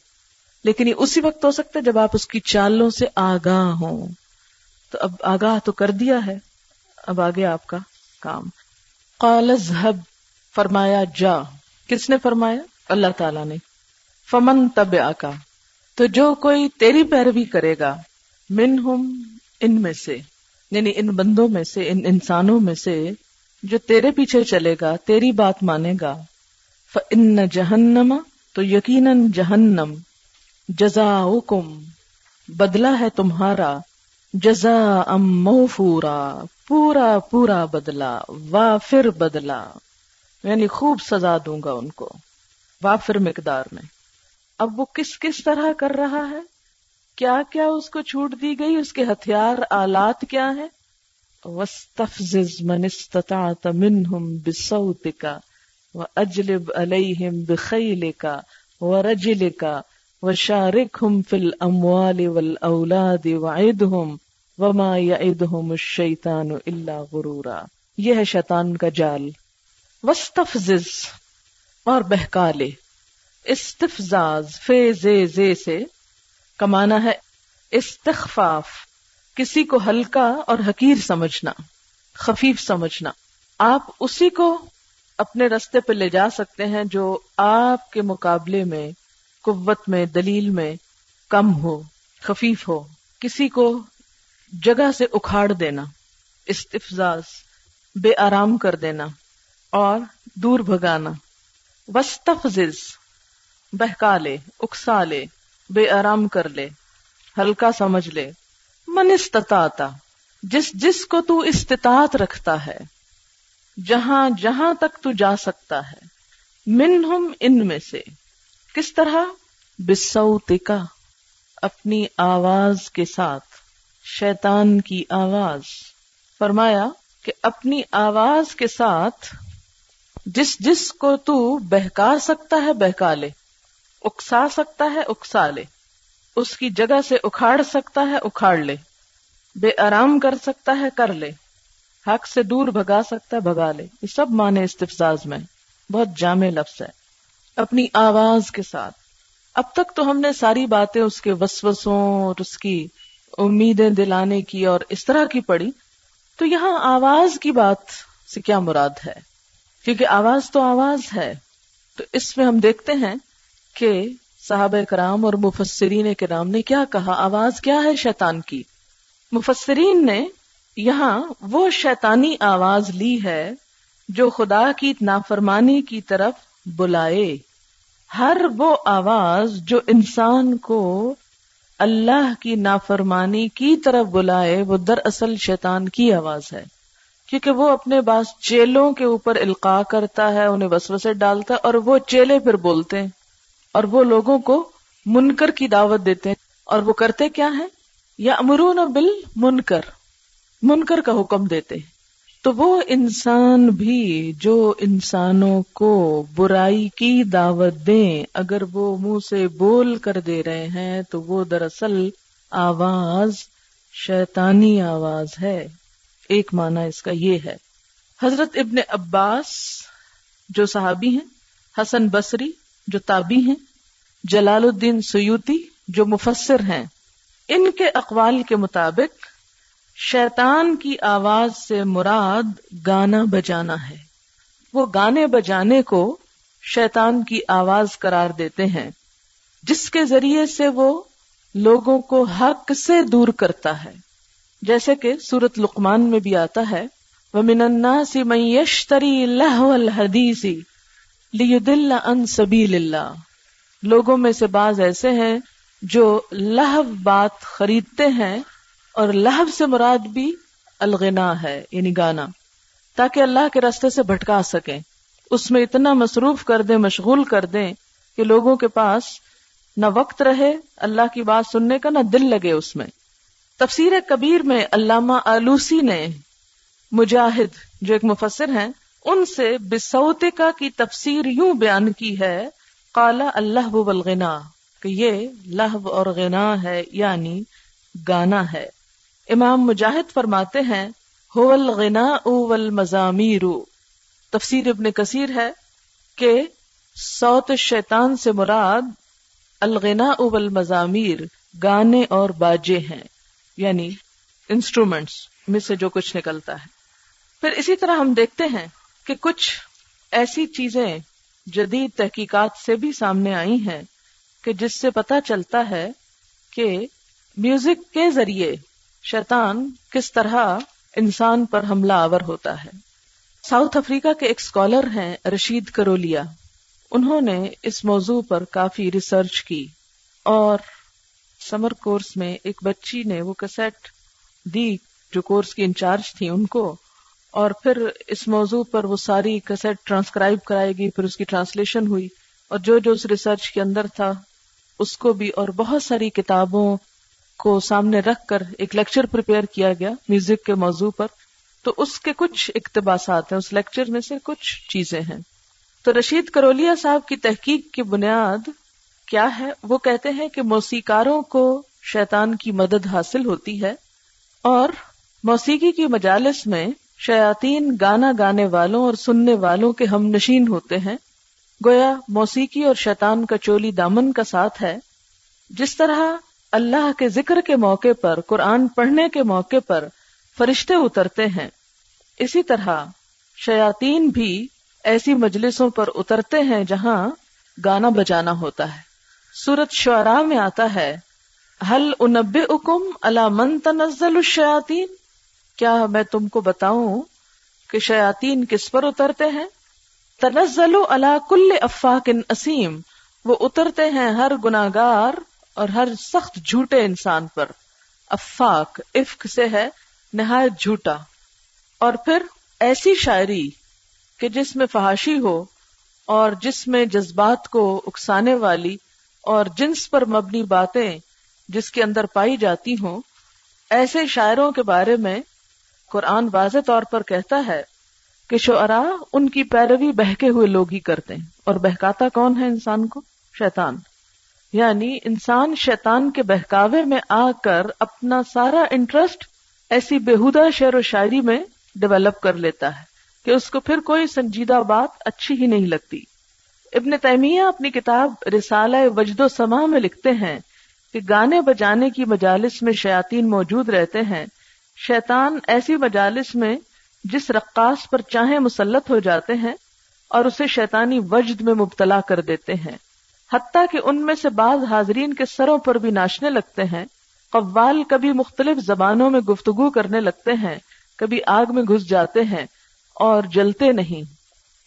لیکن یہ اسی وقت ہو سکتا ہے جب آپ اس کی چالوں سے آگاہ ہوں۔ تو اب آگاہ تو کر دیا ہے۔ اب آگے آپ کا کام۔ قال فرمایا، جا۔ کس نے فرمایا؟ اللہ تعالی نے۔ فمن تب آکا تو جو کوئی تیری پیروی کرے گا من ہم ان میں سے یعنی ان بندوں میں سے، ان انسانوں میں سے جو تیرے پیچھے چلے گا، تیری بات مانے گا۔ ان جہنم تو یقیناً جہنم۔ جزا بدلا ہے تمہارا۔ جزا ام موفورا۔ پورا پورا بدلا وافر بدلا یعنی خوب سزا دوں گا ان کو۔ وافر مقدار میں۔ اب وہ کس کس طرح کر رہا ہے؟ کیا کیا اس کو چھوٹ دی گئی؟ اس کے ہتھیار، آلات کیا ہے وَاسْتَفْزِزْ مَنِ اسْتَطَعْتَ مِنْهُمْ بِصَوْتِكَ وَأَجْلِبْ عَلَيْهِمْ بِخَيْلِكَ وَرَجِلِكَ وَشَارِكْهُمْ فِي الْأَمْوَالِ وَالْأَوْلَادِ وَعِدْهُمْ وَمَا يَعِدْهُمُ الشَّيْطَانُ إِلَّا غُرُورًا یہ ہے شیطان کا جال۔ وَاسْتَفْزِزْ اور بہکا لے۔ استفزاز، فے، زے زے سے کمانا ہے۔ استخفاف۔ کسی کو ہلکا اور حقیر سمجھنا، خفیف سمجھنا۔ آپ اسی کو اپنے رستے پہ لے جا سکتے ہیں جو آپ کے مقابلے میں، قوت میں، دلیل میں کم ہو، خفیف ہو۔ کسی کو جگہ سے اکھاڑ دینا، استفزاز، بے آرام کر دینا اور دور بھگانا۔ وسطفز بہکا لے، اکسا لے، بے آرام کر لے، ہلکا سمجھ لے۔ من استطاعتا، جس جس کو تو استطاعت رکھتا ہے، جہاں جہاں تک تو جا سکتا ہے، منہم ان میں سے۔ کس طرح؟ بسوتکا اپنی آواز کے ساتھ، شیطان کی آواز۔ فرمایا کہ اپنی آواز کے ساتھ، جس جس کو تو بہکا سکتا ہے، بہکا لے۔ اکسا سکتا ہے، اکسا لے۔ اس کی جگہ سے اکھاڑ سکتا ہے، اکھاڑ لے۔ بے آرام کر سکتا ہے، کر لے۔ حق سے دور بھگا سکتا ہے، بھگا لے۔ یہ سب مانے استفزاز میں بہت جامع لفظ ہے۔ اپنی آواز کے ساتھ۔ اب تک تو ہم نے ساری باتیں اس کے وسوسوں اور اس کی امیدیں دلانے کی اور اس طرح کی پڑھی۔ تو یہاں آواز کی بات سے کیا مراد ہے؟ کیونکہ آواز تو آواز ہے۔ تو اس میں ہم دیکھتے ہیں کہ صحابہ کرام اور مفسرین کرام نے کیا کہا؟ آواز کیا ہے شیطان کی؟ مفسرین نے یہاں وہ شیطانی آواز لی ہے جو خدا کی نافرمانی کی طرف بلائے۔ ہر وہ آواز جو انسان کو اللہ کی نافرمانی کی طرف بلائے، وہ دراصل شیطان کی آواز ہے۔ کیونکہ وہ اپنے باس چیلوں کے اوپر القاع کرتا ہے، انہیں وسوسے ڈالتا ہے اور وہ چیلے پھر بولتے ہیں۔ اور وہ لوگوں کو منکر کی دعوت دیتے ہیں۔ اور وہ کرتے کیا ہیں؟ یا امرون بل منکر منکر کا حکم دیتے ہیں۔ تو وہ انسان بھی جو انسانوں کو برائی کی دعوت دیں، اگر وہ منہ سے بول کر دے رہے ہیں، تو وہ دراصل آواز، شیطانی آواز ہے۔ ایک معنی اس کا یہ ہے۔ حضرت ابن عباس جو صحابی ہیں، حسن بصری جو تابی ہیں، جلال الدین سیوتی جو مفسر ہیں، ان کے اقوال کے مطابق شیطان کی آواز سے مراد گانا بجانا ہے۔ وہ گانے بجانے کو شیطان کی آواز قرار دیتے ہیں، جس کے ذریعے سے وہ لوگوں کو حق سے دور کرتا ہے۔ جیسے کہ سورت لقمان میں بھی آتا ہے وہ مننا سی میشتری اللہ الحدیثی دل ان سبیل اللہ لوگوں میں سے بعض ایسے ہیں جو لہو بات خریدتے ہیں اور لہو سے مراد بھی الغنا ہے یعنی گانا۔ تاکہ اللہ کے راستے سے بھٹکا سکیں۔ اس میں اتنا مصروف کر دیں، مشغول کر دیں کہ لوگوں کے پاس نہ وقت رہے، اللہ کی بات سننے کا نہ دل لگے اس میں۔ تفسیر کبیر میں علامہ آلوسی نے مجاہد، جو ایک مفسر ہیں ان سے بسوتکا کی تفسیر یوں بیان کی ہے کالا اللہ بلغنا کہ یہ لہو اور غنا ہے یعنی گانا ہے۔ امام مجاہد فرماتے ہیں، ہو الغنا اول تفسیر ابن کثیر ہے کہ سوت شیطان سے مراد الغنا اول مضامیر گانے اور باجے ہیں یعنی انسٹرومینٹس میں سے جو کچھ نکلتا ہے۔ پھر اسی طرح ہم دیکھتے ہیں کہ کچھ ایسی چیزیں جدید تحقیقات سے بھی سامنے آئی ہیں کہ جس سے پتا چلتا ہے کہ میوزک کے ذریعے شیطان کس طرح انسان پر حملہ آور ہوتا ہے۔ ساؤتھ افریقہ کے ایک اسکالر ہیں رشید کرولیا انہوں نے اس موضوع پر کافی ریسرچ کی اور سمر کورس میں ایک بچی نے وہ کسیٹ دی جو کورس کی انچارج تھی ان کو اور پھر اس موضوع پر وہ ساری کسیٹ ٹرانسکرائب کرائے گی، پھر اس کی ٹرانسلیشن ہوئی۔ اور جو جو اس ریسرچ کے اندر تھا، اس کو بھی اور بہت ساری کتابوں کو سامنے رکھ کر ایک لیکچر پریپئر کیا گیا میوزک کے موضوع پر۔ تو اس کے کچھ اقتباسات ہیں، اس لیکچر میں سے کچھ چیزیں ہیں۔ تو رشید کرولیا صاحب کی تحقیق کی بنیاد کیا ہے؟ وہ کہتے ہیں کہ موسیقاروں کو شیطان کی مدد حاصل ہوتی ہے اور موسیقی کی مجالس میں شیاطین گانا گانے والوں اور سننے والوں کے ہم نشین ہوتے ہیں۔ گویا موسیقی اور شیطان کا چولی دامن کا ساتھ ہے۔ جس طرح اللہ کے ذکر کے موقع پر، قرآن پڑھنے کے موقع پر فرشتے اترتے ہیں، اسی طرح شیاتین بھی ایسی مجلسوں پر اترتے ہیں جہاں گانا بجانا ہوتا ہے۔ سورت شعرا میں آتا ہے حل انب اکم من تنزل الشیاطین؟ کیا میں تم کو بتاؤں کہ شیاتین کس پر اترتے ہیں؟ تنزل اللہ کل افاق اسیم، وہ اترتے ہیں ہر گناگار اور ہر سخت جھوٹے انسان پر۔ افاق افق سے ہے، نہایت جھوٹا۔ اور پھر ایسی شاعری کہ جس میں فحاشی ہو اور جس میں جذبات کو اکسانے والی اور جنس پر مبنی باتیں جس کے اندر پائی جاتی ہوں، ایسے شاعروں کے بارے میں قرآن واضح طور پر کہتا ہے کہ شعرا ان کی پیروی بہکے ہوئے لوگ ہی کرتے ہیں اور بہکاتا کون ہے انسان کو؟ شیطان۔ یعنی انسان شیطان کے بہکاوے میں آ کر اپنا سارا انٹرسٹ ایسی بےحدہ شعر و شاعری میں ڈیولپ کر لیتا ہے کہ اس کو پھر کوئی سنجیدہ بات اچھی ہی نہیں لگتی۔ ابن تیمیہ اپنی کتاب رسالہ وجد و سما میں لکھتے ہیں کہ گانے بجانے کی مجالس میں شیاطین موجود رہتے ہیں شیطان ایسی مجالس میں جس رقاص پر چاہیں مسلط ہو جاتے ہیں اور اسے شیطانی وجد میں مبتلا کر دیتے ہیں۔ حتیٰ کہ ان میں سے بعض حاضرین کے سروں پر بھی ناچنے لگتے ہیں۔ قوال کبھی مختلف زبانوں میں گفتگو کرنے لگتے ہیں، کبھی آگ میں گھس جاتے ہیں اور جلتے نہیں۔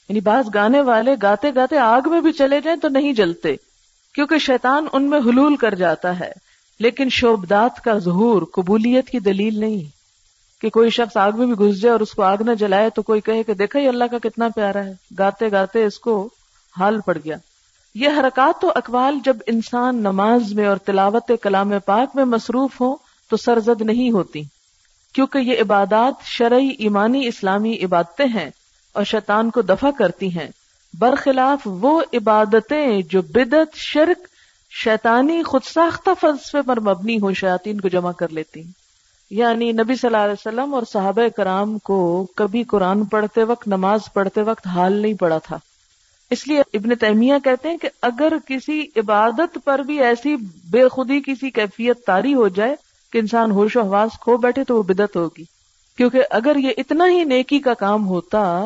یعنی بعض گانے والے گاتے گاتے آگ میں بھی چلے جائیں تو نہیں جلتے، کیونکہ شیطان ان میں حلول کر جاتا ہے۔ لیکن شوبدات کا ظہور قبولیت کی دلیل نہیں کہ کوئی شخص آگ میں بھی گھس جائے اور اس کو آگ نہ جلائے تو کوئی کہے کہ دیکھا ہی اللہ کا کتنا پیارا ہے۔ گاتے گاتے اس کو حال پڑ گیا۔ یہ حرکات و اقوال جب انسان نماز میں اور تلاوت کلام پاک میں مصروف ہو تو سرزد نہیں ہوتی، کیونکہ یہ عبادات شرعی ایمانی اسلامی عبادتیں ہیں اور شیطان کو دفع کرتی ہیں۔ برخلاف وہ عبادتیں جو بدت شرک شیطانی خود ساختہ فلسفے پر مبنی ہو شیاطین کو جمع کر لیتی یعنی نبی صلی اللہ علیہ وسلم اور صحابہ کرام کو کبھی قرآن پڑھتے وقت، نماز پڑھتے وقت حال نہیں پڑا تھا۔ اس لیے ابن تیمیہ کہتے ہیں کہ اگر کسی عبادت پر بھی ایسی بے خودی کسی کیفیت تاری ہو جائے کہ انسان ہوش و حواس کھو بیٹھے تو وہ بدت ہوگی۔ کیونکہ اگر یہ اتنا ہی نیکی کا کام ہوتا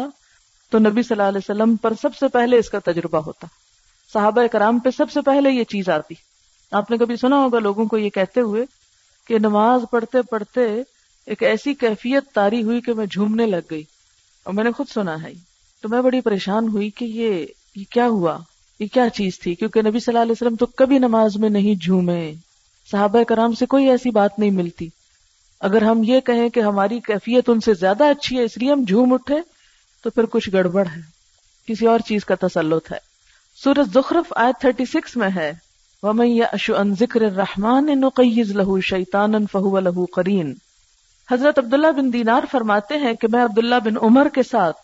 تو نبی صلی اللہ علیہ وسلم پر سب سے پہلے اس کا تجربہ ہوتا۔ صحابہ کرام پہ سب سے پہلے یہ چیز آتی۔ آپ نے کبھی سنا ہوگا لوگوں کو یہ کہتے ہوئے کہ نماز پڑھتے پڑھتے ایک ایسی کیفیت تاری ہوئی کہ میں جھومنے لگ گئی اور میں نے خود سنا ہے۔ تو میں بڑی پریشان ہوئی کہ یہ یہ کیا ہوا؟ یہ کیا چیز تھی؟ کیونکہ نبی صلی اللہ علیہ وسلم تو کبھی نماز میں نہیں جھومے۔ صحابہ کرام سے کوئی ایسی بات نہیں ملتی۔ اگر ہم یہ کہیں کہ ہماری کیفیت ان سے زیادہ اچھی ہے، اس لیے ہم جھوم اٹھے، تو پھر کچھ گڑبڑ ہے۔ کسی اور چیز کا تسلط ہے۔ سورج زخرف آئے تھرٹی سکس میں ہے۔ اشو ان ذکر رحمان لہو شیطان فہو لہو کرین حضرت عبداللہ بن دینار فرماتے ہیں کہ میں عبداللہ بن عمر کے ساتھ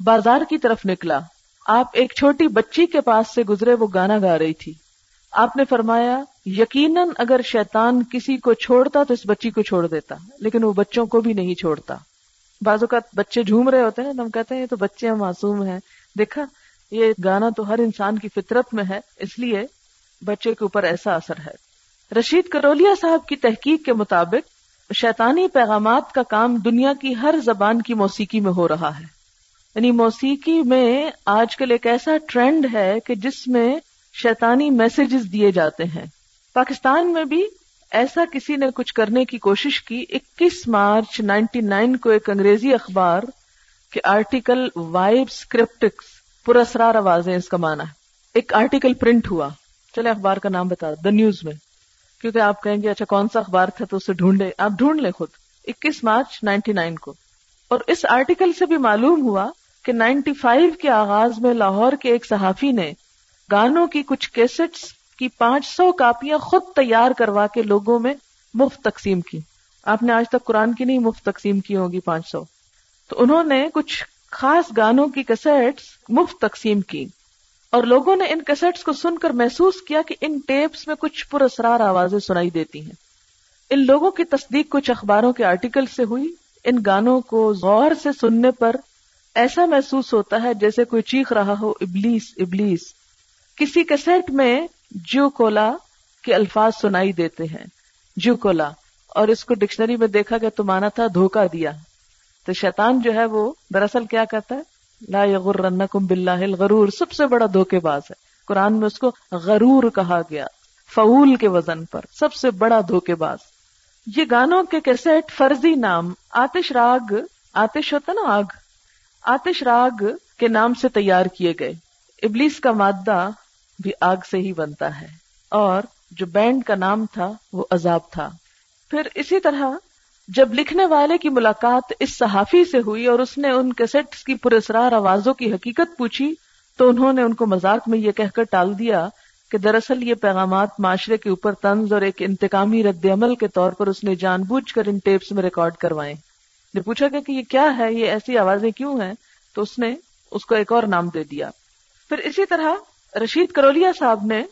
بازار کی طرف نکلا۔ آپ ایک چھوٹی بچی کے پاس سے گزرے وہ گانا گا رہی تھی۔ آپ نے فرمایا، یقیناً اگر شیطان کسی کو چھوڑتا تو اس بچی کو چھوڑ دیتا، لیکن وہ بچوں کو بھی نہیں چھوڑتا۔ بعض اوقات بچے جھوم رہے ہوتے ہیں ہم کہتے ہیں، یہ تو بچے معصوم ہیں۔ دیکھا یہ گانا تو ہر انسان کی فطرت میں ہے، اس لیے بچے کے اوپر ایسا اثر ہے۔ رشید کرولیا صاحب کی تحقیق کے مطابق، شیطانی پیغامات کا کام دنیا کی ہر زبان کی موسیقی میں ہو رہا ہے۔ یعنی موسیقی میں آج کل ایک ایسا ٹرینڈ ہے کہ جس میں شیطانی میسجز دیے جاتے ہیں۔ پاکستان میں بھی ایسا کسی نے کچھ کرنے کی کوشش کی۔ اکیس مارچ نائنٹی نائن کو ایک انگریزی اخبار کہ آرٹیکل وائب اسکرپٹکس پرسرار آوازیں اس کا مانا ہے ایک آرٹیکل پرنٹ ہوا۔ چلے اخبار کا نام بتا دا نیوز میں۔ کیونکہ آپ کہیں گے اچھا کون سا اخبار تھا تو اسے ڈھونڈے؟ آپ ڈھونڈ لیں خود۔ اکیس مارچ نائنٹی نائن کو۔ اور اس آرٹیکل سے بھی معلوم ہوا کہ نائنٹی فائیو کے آغاز میں لاہور کے ایک صحافی نے گانوں کی کچھ کیسٹس کی پانچ سو کاپیاں خود تیار کروا کے لوگوں میں مفت تقسیم کی۔ آپ نے آج تک قرآن کی نہیں مفت تقسیم کی ہوگی پانچ سو۔ تو انہوں نے کچھ خاص گانوں کی کیسٹس مفت تقسیم کی اور لوگوں نے ان کیسٹس کو سن کر محسوس کیا کہ ان ٹیپس میں کچھ پراسرار آوازیں سنائی دیتی ہیں۔ ان لوگوں کی تصدیق کچھ اخباروں کے آرٹیکل سے ہوئی۔ ان گانوں کو غور سے سننے پر ایسا محسوس ہوتا ہے جیسے کوئی چیخ رہا ہو، ابلیس ابلیس۔ کسی کیسٹ میں جو کولا کے الفاظ سنائی دیتے ہیں، جو کولا۔ اور اس کو ڈکشنری میں دیکھا گیا تو مانا تھا دھوکا دیا۔ تو شیطان جو ہے وہ دراصل کیا کہتا ہے؟ لا یغرنکم باللہ الغرور، سب سے بڑا دھوکے باز ہے۔ قرآن میں اس کو غرور کہا گیا، فعول کے وزن پر، سب سے بڑا دھوکے باز۔ یہ گانوں کے کیسٹ فرضی نام، آتش راگ، آتش ہوتا نا آگ؟ آتش راگ کے نام سے تیار کیے گئے۔ ابلیس کا مادہ بھی آگ سے ہی بنتا ہے۔ اور جو بینڈ کا نام تھا، وہ عذاب تھا۔ پھر اسی طرح جب لکھنے والے کی ملاقات اس صحافی سے ہوئی اور اس نے ان کیسٹس کی پرسرار آوازوں کی حقیقت پوچھی، تو انہوں نے ان کو مذاق میں یہ کہہ کر ٹال دیا کہ دراصل یہ پیغامات معاشرے کے اوپر طنز اور ایک انتقامی رد عمل کے طور پر اس نے جان بوجھ کر ان ٹیپس میں ریکارڈ کروائے۔ جب پوچھا گیا کہ یہ کیا ہے، یہ ایسی آوازیں کیوں ہیں؟ تو اس نے اس کو ایک اور نام دے دیا۔ پھر اسی طرح رشید کرولیا صاحب نے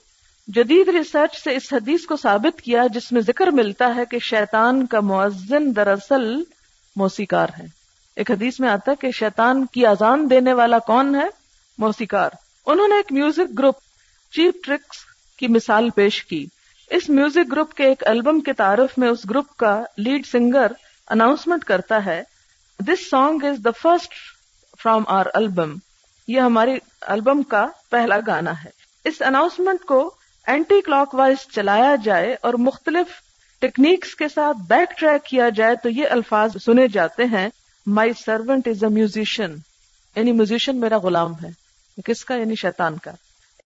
جدید ریسرچ سے اس حدیث کو ثابت کیا جس میں ذکر ملتا ہے کہ شیطان کا معذن دراصل موسیقار ہے۔ ایک حدیث میں آتا ہے کہ شیطان کی اذان دینے والا کون ہے؟ موسیقار۔ انہوں نے ایک میوزک گروپ چیپ ٹرکس کی مثال پیش کی۔ اس میوزک گروپ کے ایک البم کے تعارف میں اس گروپ کا لیڈ سنگر اناؤنسمنٹ کرتا ہے this song is the first from our album یہ ہماری البم کا پہلا گانا ہے۔ اس اناؤنسمنٹ کو اینٹی کلاک وائز چلایا جائے اور مختلف ٹیکنیکس کے ساتھ بیک ٹریک کیا جائے تو یہ الفاظ سنے جاتے ہیں my servant is a musician یعنی میوزیشین میرا غلام ہے کس کا؟ یعنی شیطان کا۔